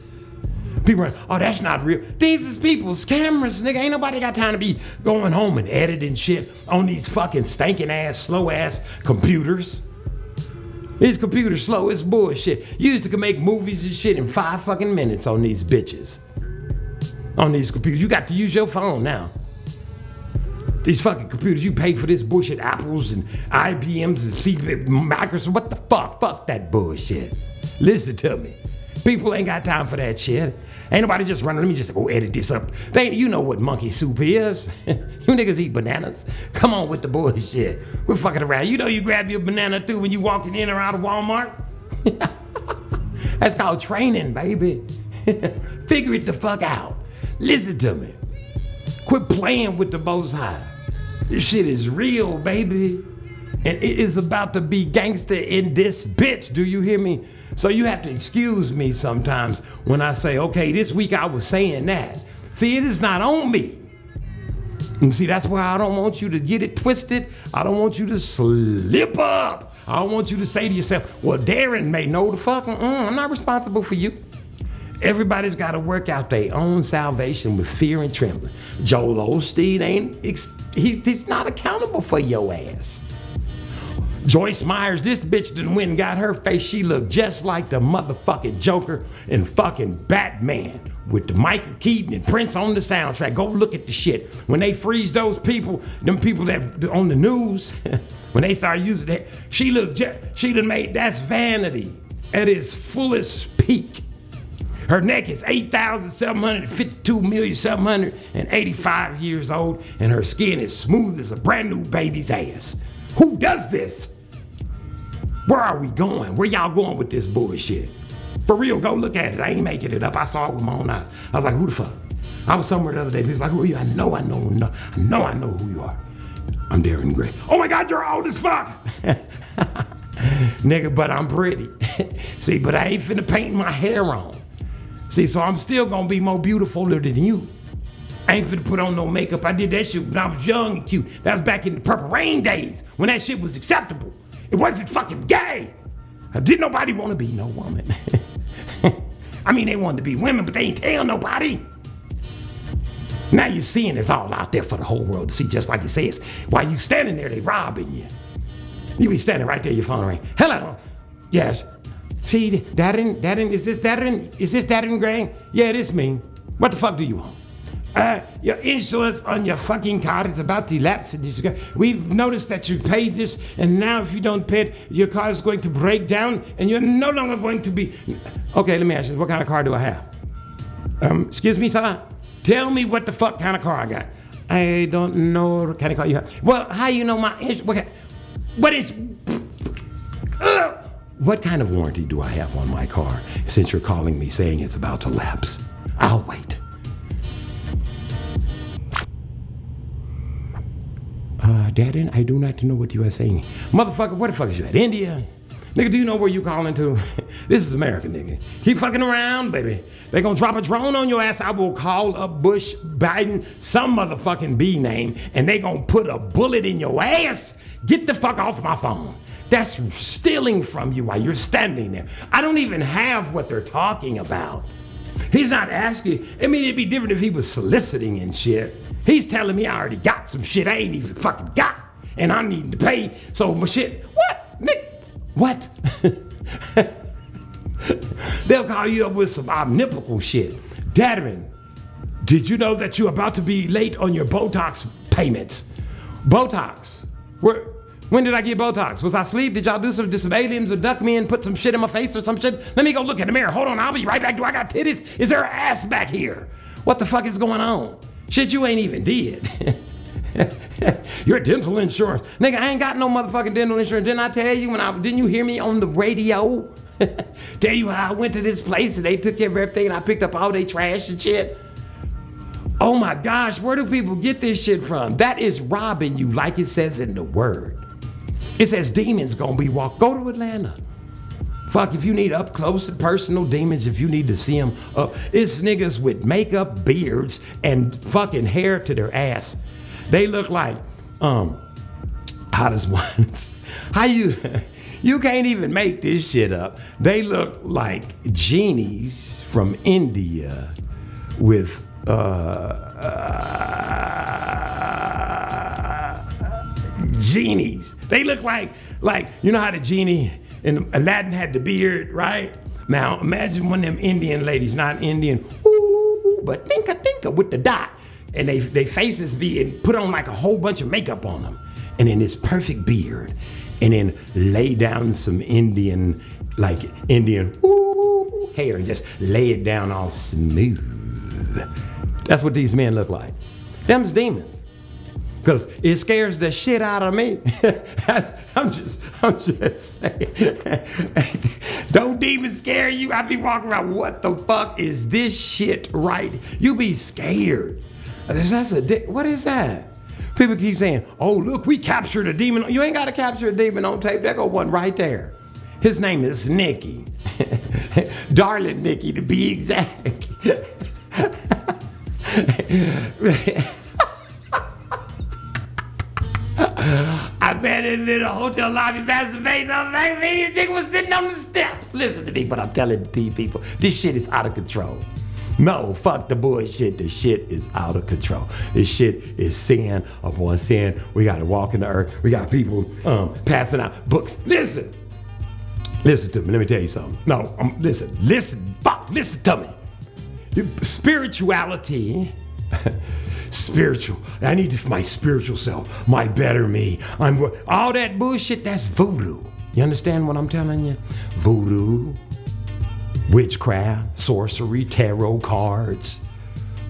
People are, oh, that's not real. These is people's cameras, nigga. Ain't nobody got time to be going home and editing shit on these fucking stinking ass, slow ass computers. These computers slow as bullshit. You used to make movies and shit in five fucking minutes on these bitches. On these computers. You got to use your phone now. These fucking computers, you pay for this bullshit, Apples and IBMs and C Microsoft. What the fuck? Fuck that bullshit. Listen to me. People ain't got time for that shit. Ain't nobody just running. Let me just go edit this up. They, you know what monkey soup is. you niggas eat bananas. Come on with the bullshit. We're fucking around. You know you grab your banana too when you walking in or out of Walmart. That's called training, baby. Figure it the fuck out. Listen to me. Quit playing with the Most High. This shit is real, baby. And it is about to be gangster in this bitch. Do you hear me? So you have to excuse me sometimes when I say, okay, this week I was saying that. See, it is not on me. And see, that's why I don't want you to get it twisted. I don't want you to slip up. I don't want you to say to yourself, well, Darren may know the fuck. Mm-mm, I'm not responsible for you. Everybody's got to work out their own salvation with fear and trembling. Joel Osteen ain't, he's, he's not accountable for your ass. Joyce Myers, this bitch didn't win got her face. She looked just like the motherfucking Joker and fucking Batman with the Michael Keaton and Prince on the soundtrack. Go look at the shit. When they freeze those people, them people that on the news, when they start using that, she looked just, she done made, that's vanity at its fullest peak. Her neck is 8,752,785 years old, and her skin is smooth as a brand new baby's ass. Who does this? Where are we going? Where y'all going with this bullshit? For real, go look at it. I ain't making it up. I saw it with my own eyes. I was like, who the fuck? I was somewhere the other day. People was like, who are you? I know, I know, no, I know, I know who you are. I'm Darren Gray. Oh my God, you're old as fuck. Nigga, but I'm pretty. See, but I ain't finna paint my hair on. See, so I'm still gonna be more beautiful than you. I ain't finna put on no makeup. I did that shit when I was young and cute. That was back in the Purple Rain days when that shit was acceptable. It wasn't fucking gay. Did nobody want to be no woman? I mean, they wanted to be women, but they ain't tell nobody. Now you're seeing it's all out there for the whole world to see, just like it says. While you standing there, they robbing you. You be standing right there, your phone ring. Hello. Yes. See, Darren, Darren, is this Darren? Is this Darren Gray? Yeah, it is me. What the fuck do you want? Uh, your insurance on your fucking car is about to this- We've noticed that you paid this, and now if you don't pay it, your car is going to break down, and you're no longer going to be. Okay, let me ask you, what kind of car do I have? Um, excuse me, sir. Tell me what the fuck kind of car I got. I don't know what kind of car you have. Well, how you know my ins- what? What is? Ugh. What kind of warranty do I have on my car? Since you're calling me saying it's about to lapse, I'll wait. Uh, Darren, I do not know what you are saying. Motherfucker, what the fuck is you at? India? Nigga, do you know where you calling to? This is America, nigga. Keep fucking around, baby. They gonna drop a drone on your ass. I will call up Bush, Biden, some motherfucking B name, and they gonna put a bullet in your ass. Get the fuck off my phone. That's stealing from you while you're standing there. I don't even have what they're talking about. He's not asking. I mean, it'd be different if he was soliciting and shit. He's telling me I already got some shit I ain't even fucking got, and I need to pay. So my shit. What, Nick? What? They'll call you up with some omnipotent shit. Darren, did you know that you're about to be late on your Botox payments? Botox. Where? When did I get Botox? Was I asleep? Did y'all do some, did some aliens abduct me and put some shit in my face or some shit? Let me go look in the mirror. Hold on, I'll be right back. Do I got titties? Is there an ass back here? What the fuck is going on? Shit, you ain't even did. Your dental insurance. Nigga, I ain't got no motherfucking dental insurance. Didn't I tell you when I, didn't you hear me on the radio? tell you how I went to this place and they took care of everything and I picked up all their trash and shit? Oh my gosh, where do people get this shit from? That is robbing you, like it says in the word. It says demons gonna be walk. Go to Atlanta. Fuck, if you need up close and personal demons, if you need to see them up, it's niggas with makeup, beards, and fucking hair to their ass. They look like, um, hottest ones. How you, you can't even make this shit up. They look like genies from India with, uh, genies. They look like like you know how the genie in Aladdin had the beard, right? Now imagine one of them Indian ladies, not Indian, ooh, but tinka tinka with the dot, and they they faces be and put on like a whole bunch of makeup on them, and then this perfect beard, and then lay down some Indian like Indian ooh, hair and just lay it down all smooth. That's what these men look like. Them's demons. Cause it scares the shit out of me. I'm just, I'm just saying. Don't demons scare you. I be walking around. What the fuck is this shit? Right? You be scared. That's a. de- What is that? People keep saying, "Oh, look, we captured a demon." You ain't got to capture a demon on tape. There go one right there. His name is Nicky, darling Nicky to be exact. I bet in in a hotel lobby masturbating on like. This nigga was sitting on the steps. Listen to me, what I'm telling the you people. This shit is out of control. No, fuck the bullshit. The shit is out of control. This shit is sin upon sin. We gotta walk in the earth. We got people um, passing out books. Listen, listen to me. Let me tell you something. No, um, listen, listen, fuck, listen to me. Spirituality spiritual. I need my spiritual self, my better me. I'm all that bullshit. That's voodoo. You understand what I'm telling you? Voodoo, witchcraft, sorcery, tarot cards,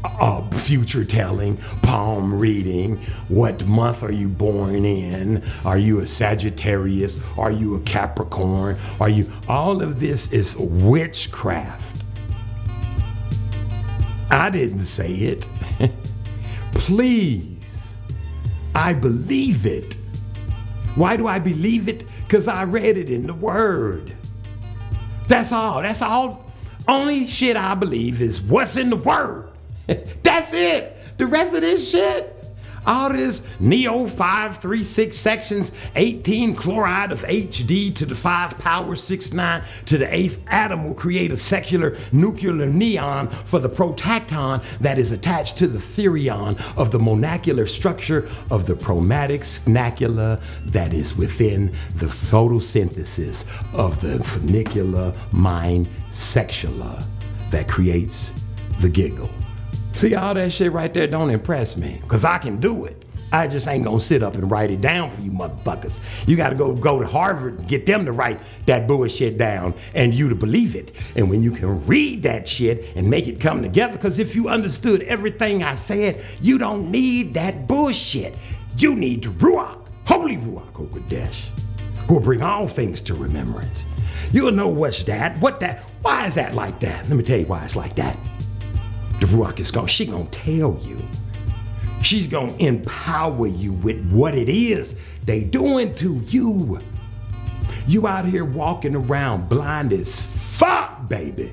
uh, future telling, palm reading. What month are you born in? Are you a Sagittarius? Are you a Capricorn? Are you? All of this is witchcraft. I didn't say it. Please. I believe it. Why do I believe it? Because I read it in the Word. That's all. That's all. Only shit I believe is what's in the Word. That's it. The rest of this shit, all this Neo 536 sections, 18 chloride of HD to the 5 power 69 to the 8th atom will create a secular nuclear neon for the protacton that is attached to the therion of the monacular structure of the chromatic snacula that is within the photosynthesis of the funicular mind sexula that creates the giggle. See, all that shit right there don't impress me, because I can do it. I just ain't gonna sit up and write it down for you motherfuckers. You gotta go go to Harvard and get them to write that bullshit down and you to believe it. And when you can read that shit and make it come together, because if you understood everything I said, you don't need that bullshit. You need Ruach, Holy Ruach Kodesh, who will bring all things to remembrance. You'll know what's that, what that, why is that like that? Let me tell you why it's like that. The Ruach is going, she gonna tell you. She's gonna empower you with what it is they doing to you. You out here walking around blind as fuck, baby.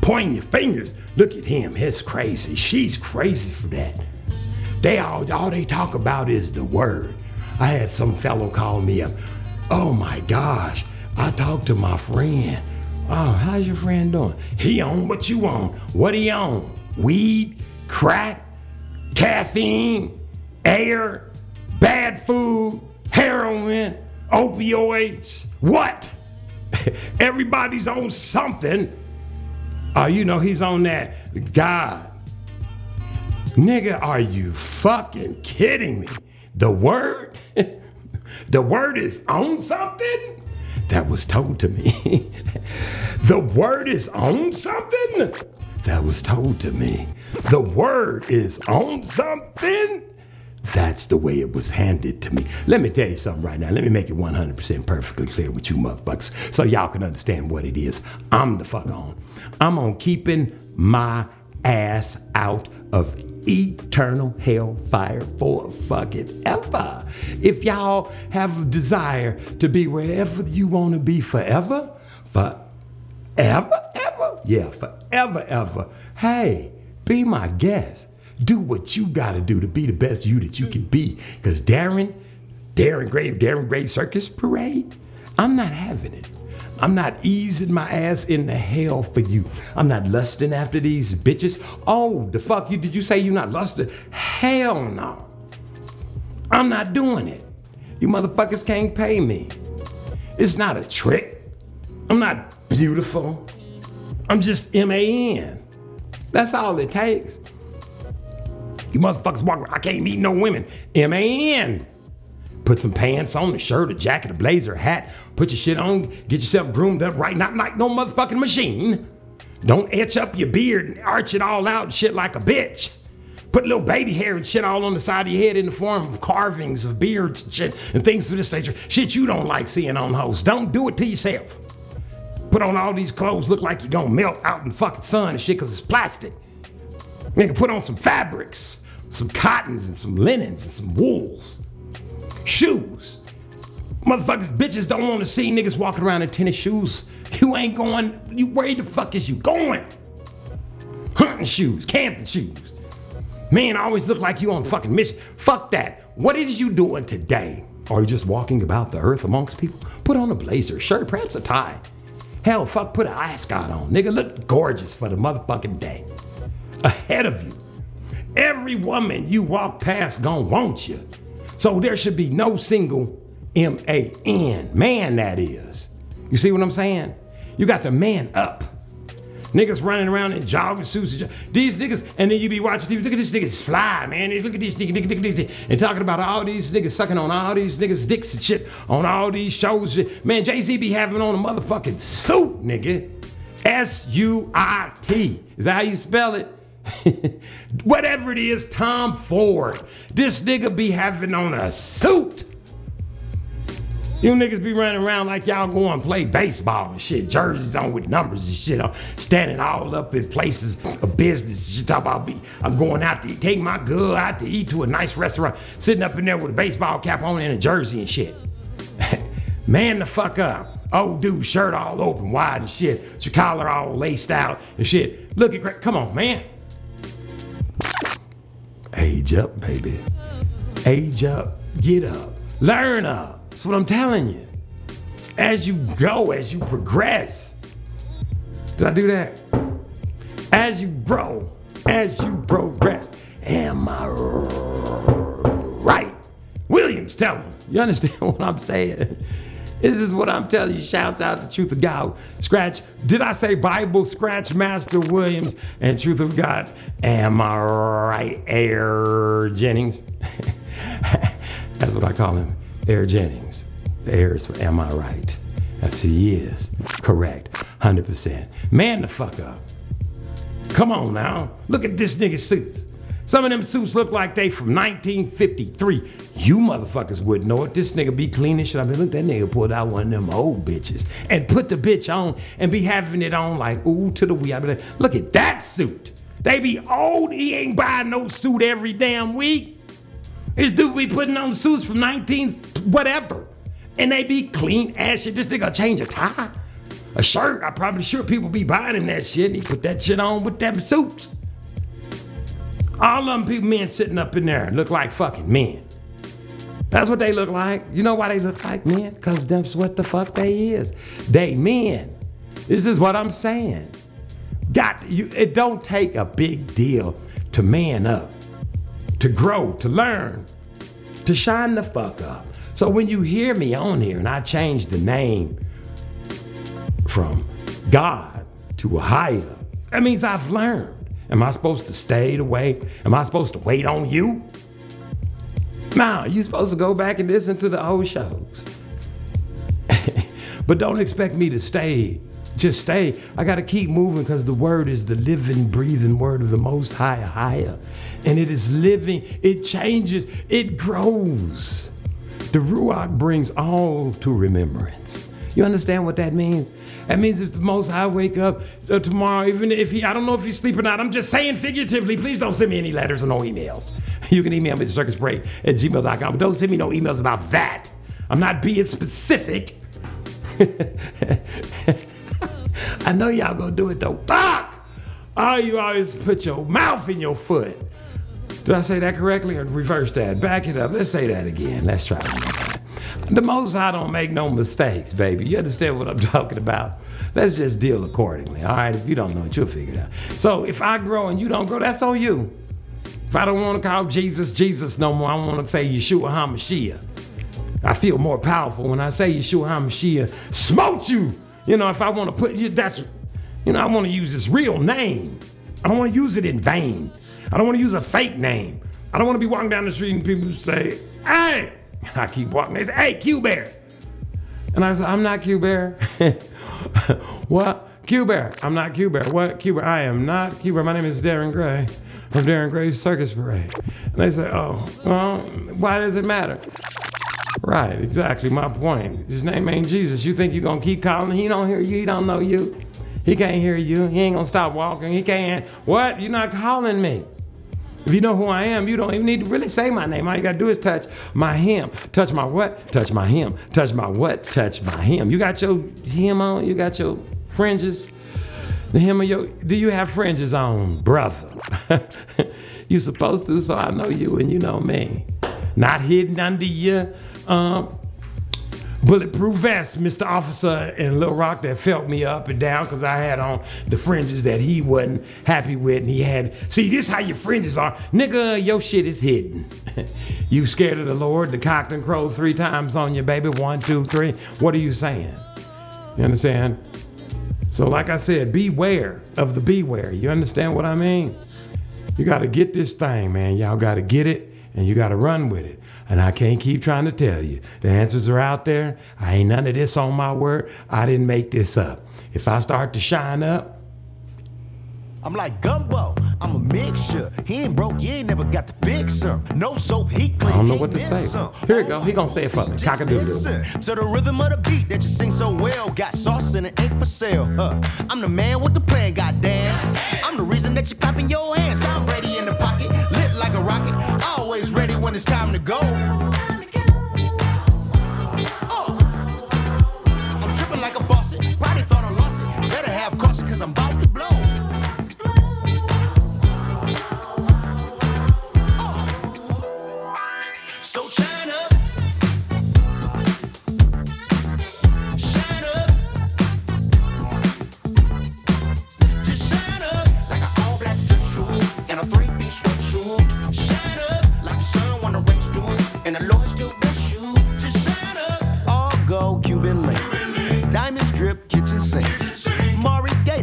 Pointing your fingers. Look at him. He's crazy. She's crazy for that. They all, all they talk about is the word. I had some fellow call me up. Oh my gosh. I talked to my friend. Oh, how's your friend doing? He on what you on? What he on? Weed, crack, caffeine, air, bad food, heroin, opioids. What? Everybody's on something. Oh, you know he's on that. God. Nigga, are you fucking kidding me? The word? the word is on something? That was told to me. the word is on something? That was told to me. The word is on something? That's the way it was handed to me. Let me tell you something right now. Let me make it 100% perfectly clear with you motherfuckers so y'all can understand what it is. I'm the fuck on. I'm on keeping my ass out of eternal hellfire for fucking ever. If y'all have a desire to be wherever you want to be forever, forever, ever, yeah, forever, ever, hey, be my guest. Do what you gotta do to be the best you that you can be. Cause Darren, Darren Gray, Darren Gray Circus Parade, I'm not having it. I'm not easing my ass into hell for you. I'm not lusting after these bitches. Oh, the fuck you did you say you're not lusting? Hell no. I'm not doing it. You motherfuckers can't pay me. It's not a trick. I'm not beautiful. I'm just M-A-N. That's all it takes. You motherfuckers walk around, I can't meet no women. M-A-N. Put some pants on, a shirt, a jacket, a blazer, a hat. Put your shit on, get yourself groomed up right, not like no motherfucking machine. Don't etch up your beard and arch it all out and shit like a bitch. Put little baby hair and shit all on the side of your head in the form of carvings of beards and shit and things of this nature. Shit you don't like seeing on hoes. Don't do it to yourself. Put on all these clothes, look like you're gonna melt out in the fucking sun and shit because it's plastic. Nigga, put on some fabrics, some cottons and some linens and some wools. Shoes. Motherfuckers, bitches don't want to see niggas walking around in tennis shoes. You ain't going, you where the fuck is you going? Hunting shoes, camping shoes. Man, always look like you on fucking mission. Fuck that. What is you doing today? Are you just walking about the earth amongst people? Put on a blazer, shirt, perhaps a tie. Hell, fuck, put an ascot on. Nigga, look gorgeous for the motherfucking day. Ahead of you. Every woman you walk past gon' want you. So there should be no single M A N, man, that is. You see what I'm saying? You got the man up. Niggas running around in jogging suits. These niggas, and then you be watching TV. Look at these niggas fly, man. Look at these niggas, niggas, niggas, niggas, and talking about all these niggas sucking on all these niggas' dicks and shit on all these shows. Man, Jay Z be having on a motherfucking suit, nigga. S U I T. Is that how you spell it? Whatever it is, Tom Ford. This nigga be having on a suit. You niggas be running around like y'all going play baseball and shit. Jerseys on with numbers and shit on. Standing all up in places of business. Shit talk about me. I'm going out to eat, take my girl out to eat to a nice restaurant. Sitting up in there with a baseball cap on and a jersey and shit. Man the fuck up. Old dude shirt all open wide and shit. Your collar all laced out and shit. Look at. Come on, man. Age up, baby. Age up. Get up. Learn up. That's what I'm telling you. As you go, as you progress. Did I do that? As you grow, as you progress. Am I right? Williams, tell me. You understand what I'm saying? This is what I'm telling you. Shouts out to Truth of God. Scratch. Did I say Bible? Scratch Master Williams and Truth of God. Am I right? Air Jennings. That's what I call him. Air Jennings. The air is for Am I right? That's who he is. Correct. 100%. Man the fuck up. Come on now. Look at this nigga suits. Some of them suits look like they from 1953. You motherfuckers wouldn't know it. This nigga be clean as shit. I mean, look, that nigga pulled out one of them old bitches and put the bitch on and be having it on like, ooh, to the wee. I like, look at that suit. They be old. He ain't buying no suit every damn week. This dude be putting on suits from 19 whatever. And they be clean as shit. This nigga change a tie. a shirt. I'm probably sure people be buying him that shit. And he put that shit on with them suits. All them people, men sitting up in there look like fucking men. That's what they look like. You know why they look like men? Because that's what the fuck they is. They men. This is what I'm saying. Got you. It don't take a big deal to man up, to grow, to learn, to shine the fuck up. So when you hear me on here and I change the name from God to higher, that means I've learned. Am I supposed to stay the way? Am I supposed to wait on you? Nah, you supposed to go back and listen to the old shows. but don't expect me to stay. Just stay. I got to keep moving because the word is the living, breathing word of the most high, higher. And it is living, it changes, it grows. The Ruach brings all to remembrance. You understand what that means? That means if the Most High wake up uh, tomorrow, even if he, I don't know if he's sleeping or not, I'm just saying figuratively, please don't send me any letters or no emails. You can email me at circusbreak at gmail.com, but don't send me no emails about that. I'm not being specific. I know y'all gonna do it though. Fuck! Oh, you always put your mouth in your foot. Did I say that correctly or reverse that? Back it up. Let's say that again. Let's try it. The most I don't make no mistakes, baby. You understand what I'm talking about? Let's just deal accordingly. All right. If you don't know it, you'll figure it out. So if I grow and you don't grow, that's on you. If I don't want to call Jesus Jesus no more, I want to say Yeshua HaMashiach. I feel more powerful when I say Yeshua HaMashiach smote you. You know, if I want to put you, that's, you know, I want to use this real name. I don't want to use it in vain. I don't want to use a fake name. I don't want to be walking down the street and people say, hey, I keep walking, they say, hey, Q Bear. And I say, I'm not Q Bear. what? Q Bear. I'm not Q Bear. What? Q Bear. I am not Q Bear. My name is Darren Gray from Darren Gray's Circus Parade. And they say, oh, well, why does it matter? Right, exactly my point. His name ain't Jesus. You think you're gonna keep calling? He don't hear you. He don't know you. He can't hear you. He ain't gonna stop walking. He can't. What? You're not calling me. If you know who I am, you don't even need to really say my name. All you gotta do is touch my hem. Touch my what? Touch my hem. Touch my what? Touch my hem. You got your hem on? You got your fringes? The hem of your do you have fringes on, brother? you supposed to, so I know you and you know me. Not hidden under your um bulletproof vest, Mr. Officer in Little Rock that felt me up and down because I had on the fringes that he wasn't happy with. And he had, see, this how your fringes are. Nigga, your shit is hidden. you scared of the Lord, the cocked and crowed three times on you, baby. One, two, three. What are you saying? You understand? So, like I said, beware of the beware. You understand what I mean? You got to get this thing, man. Y'all got to get it and you got to run with it. And I can't keep trying to tell you. The answers are out there. I ain't none of this on my word. I didn't make this up. If I start to shine up, I'm like gumbo. I'm a mixture. He ain't broke. You ain't never got to fix him. No soap. He clean. I don't know what to say. some. Here we go. He gonna say it for me. Cock-a-doodle. listen To the rhythm of the beat that you sing so well. Got sauce and it ain't for sale. Huh. I'm the man with the plan. Goddamn. I'm the reason that you're clapping your hands. Tom Brady in the pocket, lit like a rocket. Ready when it's time to go.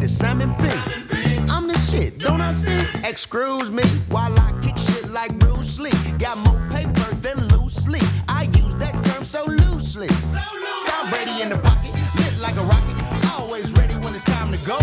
Gator, Simon Pink. I'm the shit, don't I stink? Excuse me while I kick shit like Bruce Lee. Got more paper than loosely. I use that term so loosely. Tom Brady in the pocket, lit like a rocket. Always ready when it's time to go.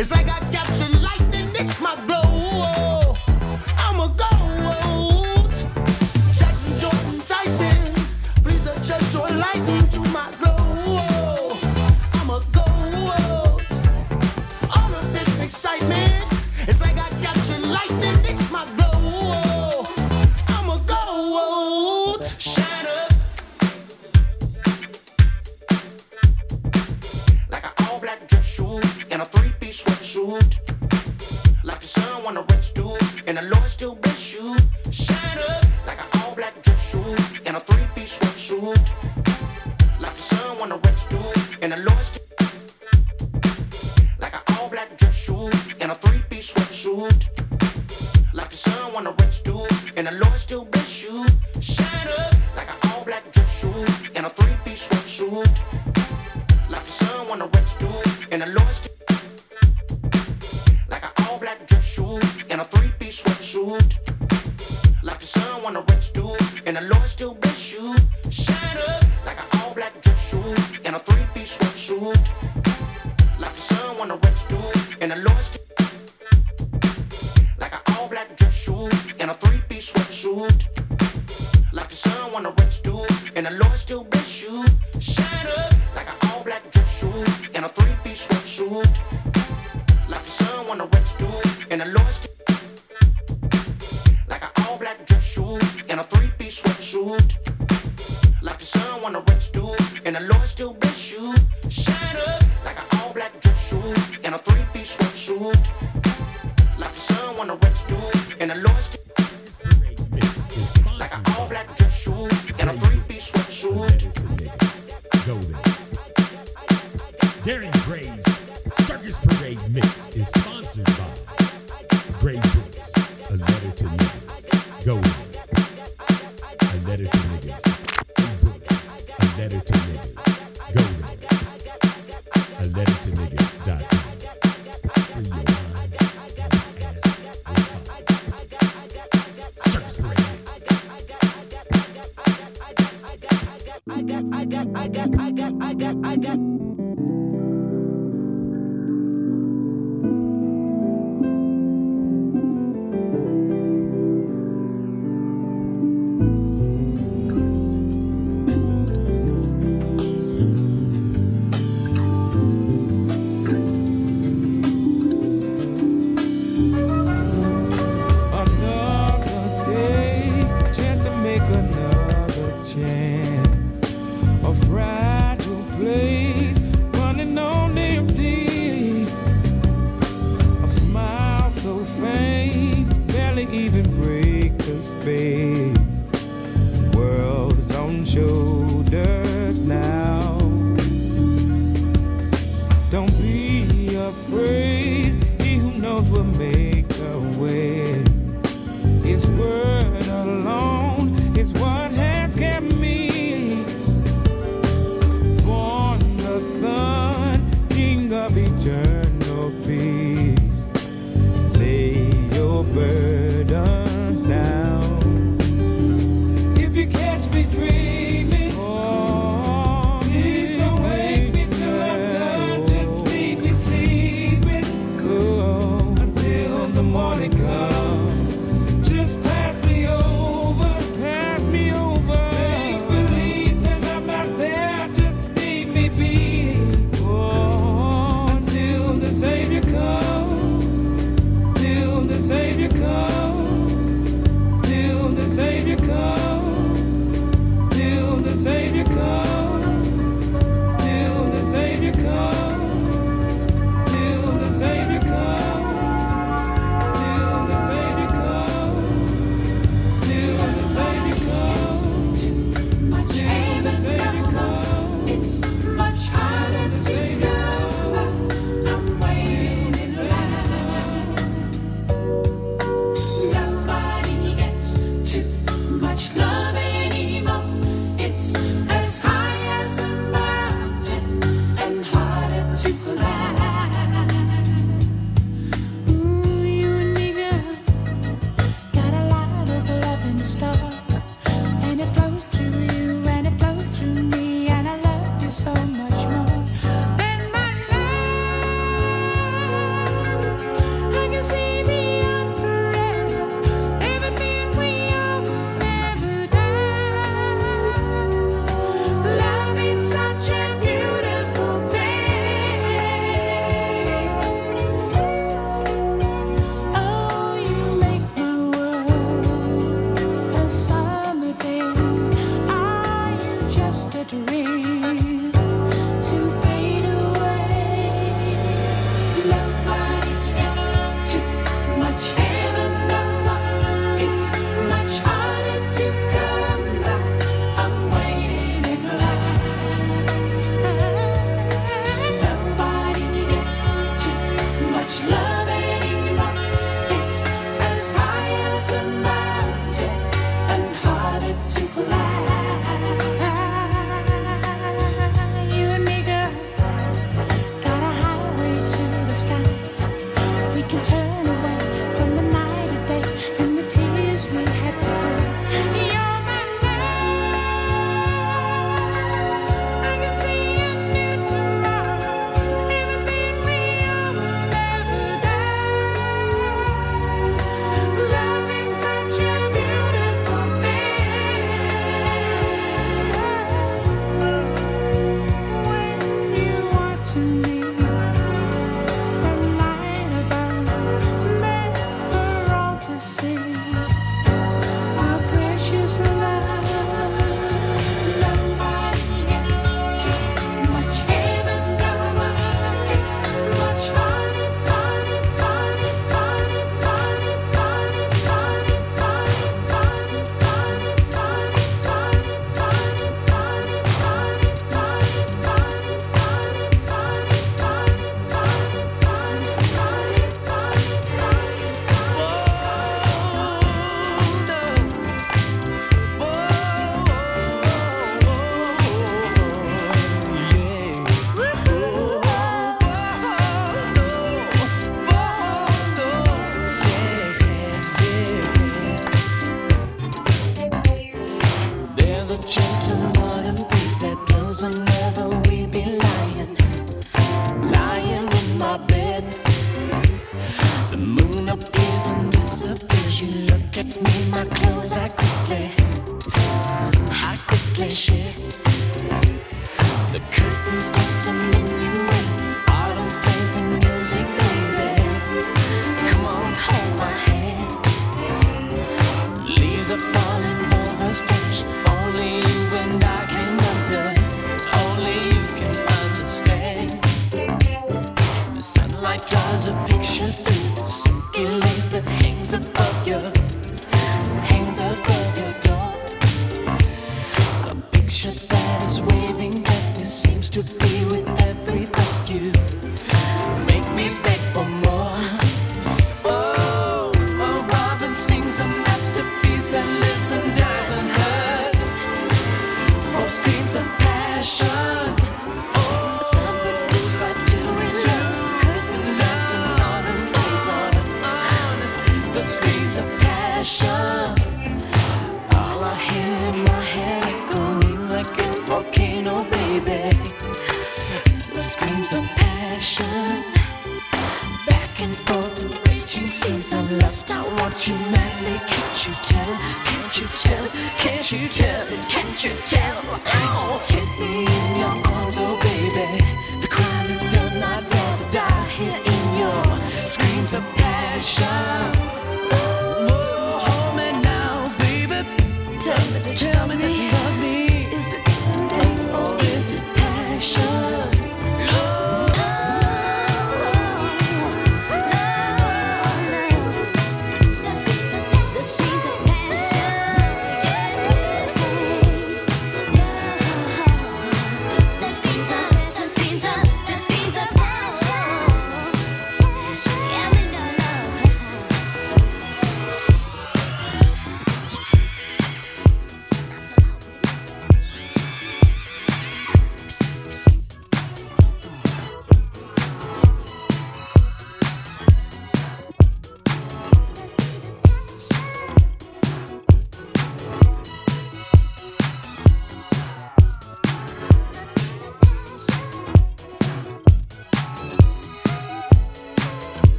It's like I Circus Mix is sponsored by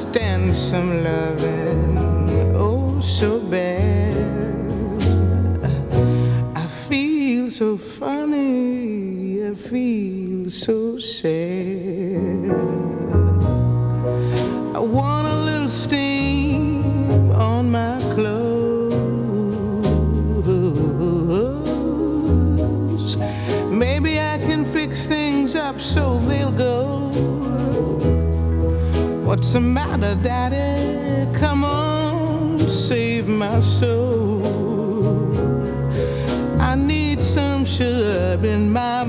stand some loving oh so bad. I feel so funny, I feel so sad. What's the matter, Daddy? Come on, save my soul. I need some sugar in my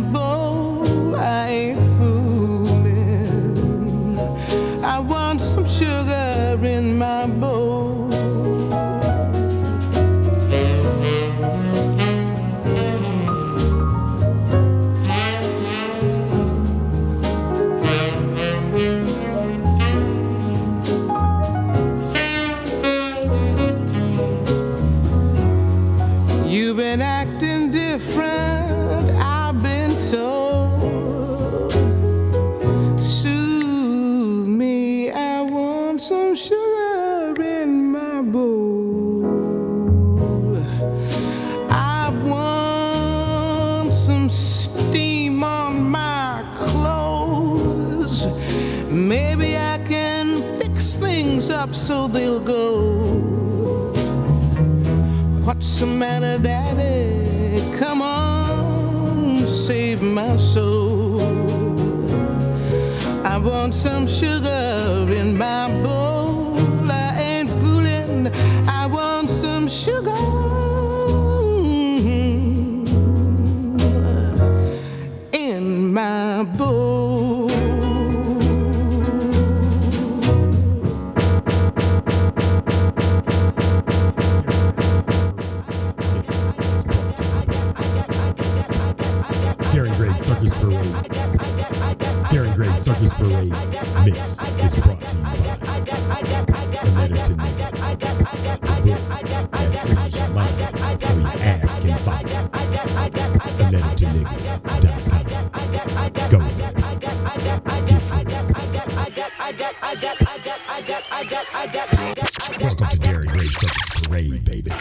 Circus Parade mix is brought to you by A Letter to. The book that frees your mind so your ass can fight. A Letter to. Go there. Get free. Welcome to Darren Gray Circus Parade, baby.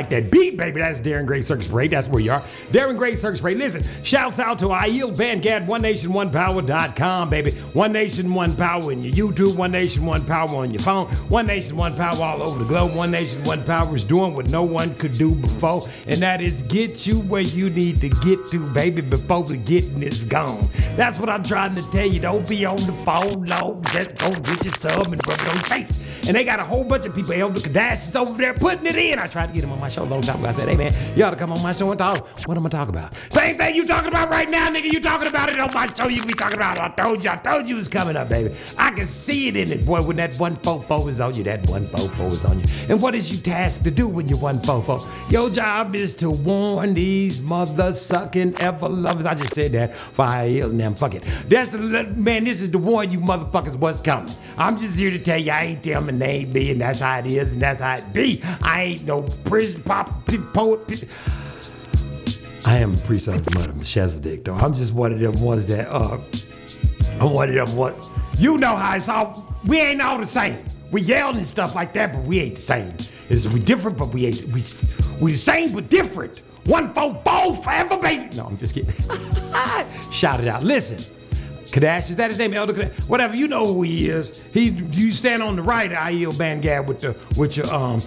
Like that beat, baby. That's Darren Gray Circus Parade. That's where you are. Darren Gray Circus Parade. Listen, shouts out to Aiel Bandgad, One Nation One Power.com, baby. One Nation One Power in your YouTube, One Nation One Power on your phone, One Nation One Power all over the globe. One Nation One Power is doing what no one could do before, and that is get you where you need to get to, baby, before the getting is gone. That's what I'm trying to tell you. Don't be on the phone, no. Just go get your some and rub it on your face. And they got a whole bunch of people, Elder Kardashians over there putting it in. I tried to get him on my show a long time ago. I said, hey man, you ought to come on my show and talk. What am I talking about? Same thing you talking about right now, nigga. You talking about it on my show. You be talking about it. I told you. I told you it was coming up, baby. I can see it in it, boy. When that one fofo is on you, that one fofo is on you. And what is you tasked to do when you one fofo? Your job is to warn these mother sucking ever lovers. I just said that fire and them. Fuck it. That's the man. This is the warn you motherfuckers what's coming. I'm just here to tell you I ain't telling my name be, and that's how it is, and that's how it be. I ain't no prison pop poet. I am a priest of the mother Melchizedek, though. I'm just one of them ones that uh I'm one of them what you know how it's all we ain't all the same. We yell and stuff like that, but we ain't the same. Is we different, but we ain't we we the same but different. One four four forever, baby. No, I'm just kidding. Shout it out. Listen. Kadash, is that his name? Elder? Whatever, you know who he is. He you stand on the right of IEL Bandgab with the with your um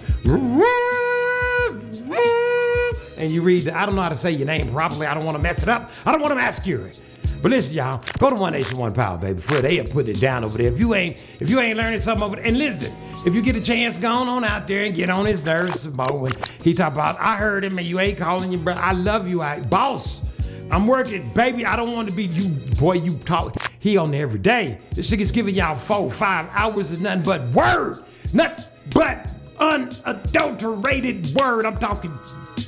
and you read I don't know how to say your name properly. I don't want to mess it up. I don't want to mascure it. But listen, y'all, go to One Nation One Power, baby. Before they are putting it down over there. If you ain't, if you ain't learning something over there, and listen, if you get a chance, go on, out there and get on his nerves some. When he talk about, I heard him and you ain't calling your brother. I love you, I boss. I'm working, baby. I don't want to be you, boy. You talk. He on there every day. This nigga's giving y'all four, five hours of nothing but word, not but unadulterated word. I'm talking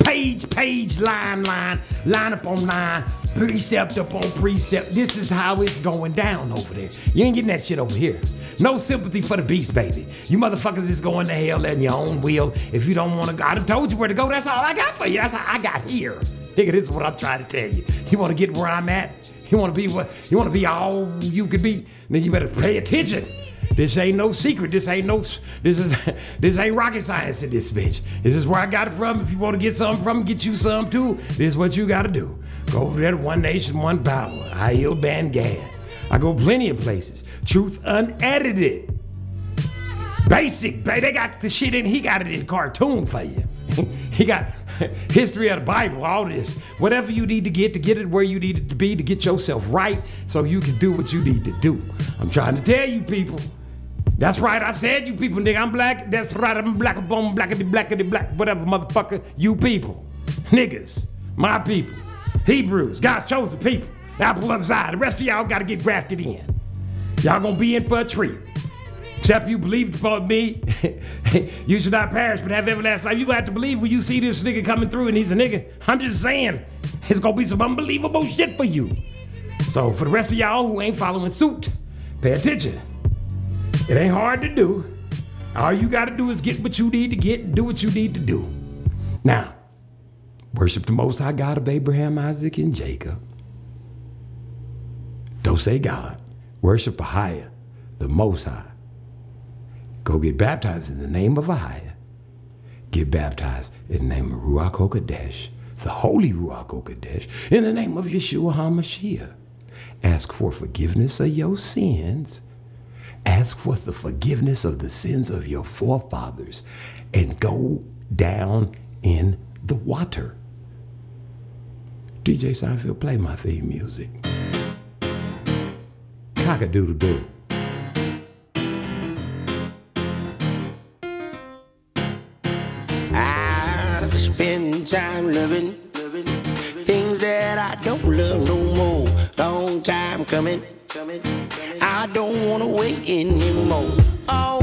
page, page, line, line, line up on line, precept up on precept. This is how it's going down over there. You ain't getting that shit over here. No sympathy for the beast, baby. You motherfuckers is going to hell in your own will. If you don't want to go, I done told you where to go. That's all I got for you. That's how I got here. Nigga, this is what I'm trying to tell you. You want to get where I'm at? You want to be what? You want to be all you could be? Then you better pay attention. This ain't no secret. This ain't no. This is. This ain't rocket science in this bitch. This is where I got it from. If you want to get something from, get you some too. This is what you got to do. Go over there to One Nation, One Power. I heal Bandgad. I go plenty of places. Truth unedited. Basic. baby. They got the shit in. He got it in cartoon for you. he got history of the Bible, all this. Whatever you need to get to get it where you need it to be to get yourself right so you can do what you need to do. I'm trying to tell you people. That's right, I said you people, nigga. I'm black. That's right, I'm black, I'm blackity, blackity, black, whatever, motherfucker. You people. Niggas. My people. Hebrews. God's chosen people. Apple eye. The rest of y'all gotta get grafted in. Y'all gonna be in for a treat. Except you believed upon me, you should not perish but have everlasting life. You gonna have to believe when you see this nigga coming through and he's a nigga. I'm just saying, it's gonna be some unbelievable shit for you. So for the rest of y'all who ain't following suit, pay attention. It ain't hard to do. All you gotta do is get what you need to get and do what you need to do. Now, worship the Most High God of Abraham, Isaac, and Jacob. Don't say God. Worship Ahia, the Most High. Go get baptized in the name of Ahiah. Get baptized in the name of Ruach HaKodesh, the holy Ruach HaKodesh, in the name of Yeshua HaMashiach. Ask for forgiveness of your sins. Ask for the forgiveness of the sins of your forefathers and go down in the water. DJ Seinfeld, play my theme music. Cock a doodle doo. time loving. Things that I don't love no more. Long time coming. I don't wanna wait anymore. Oh.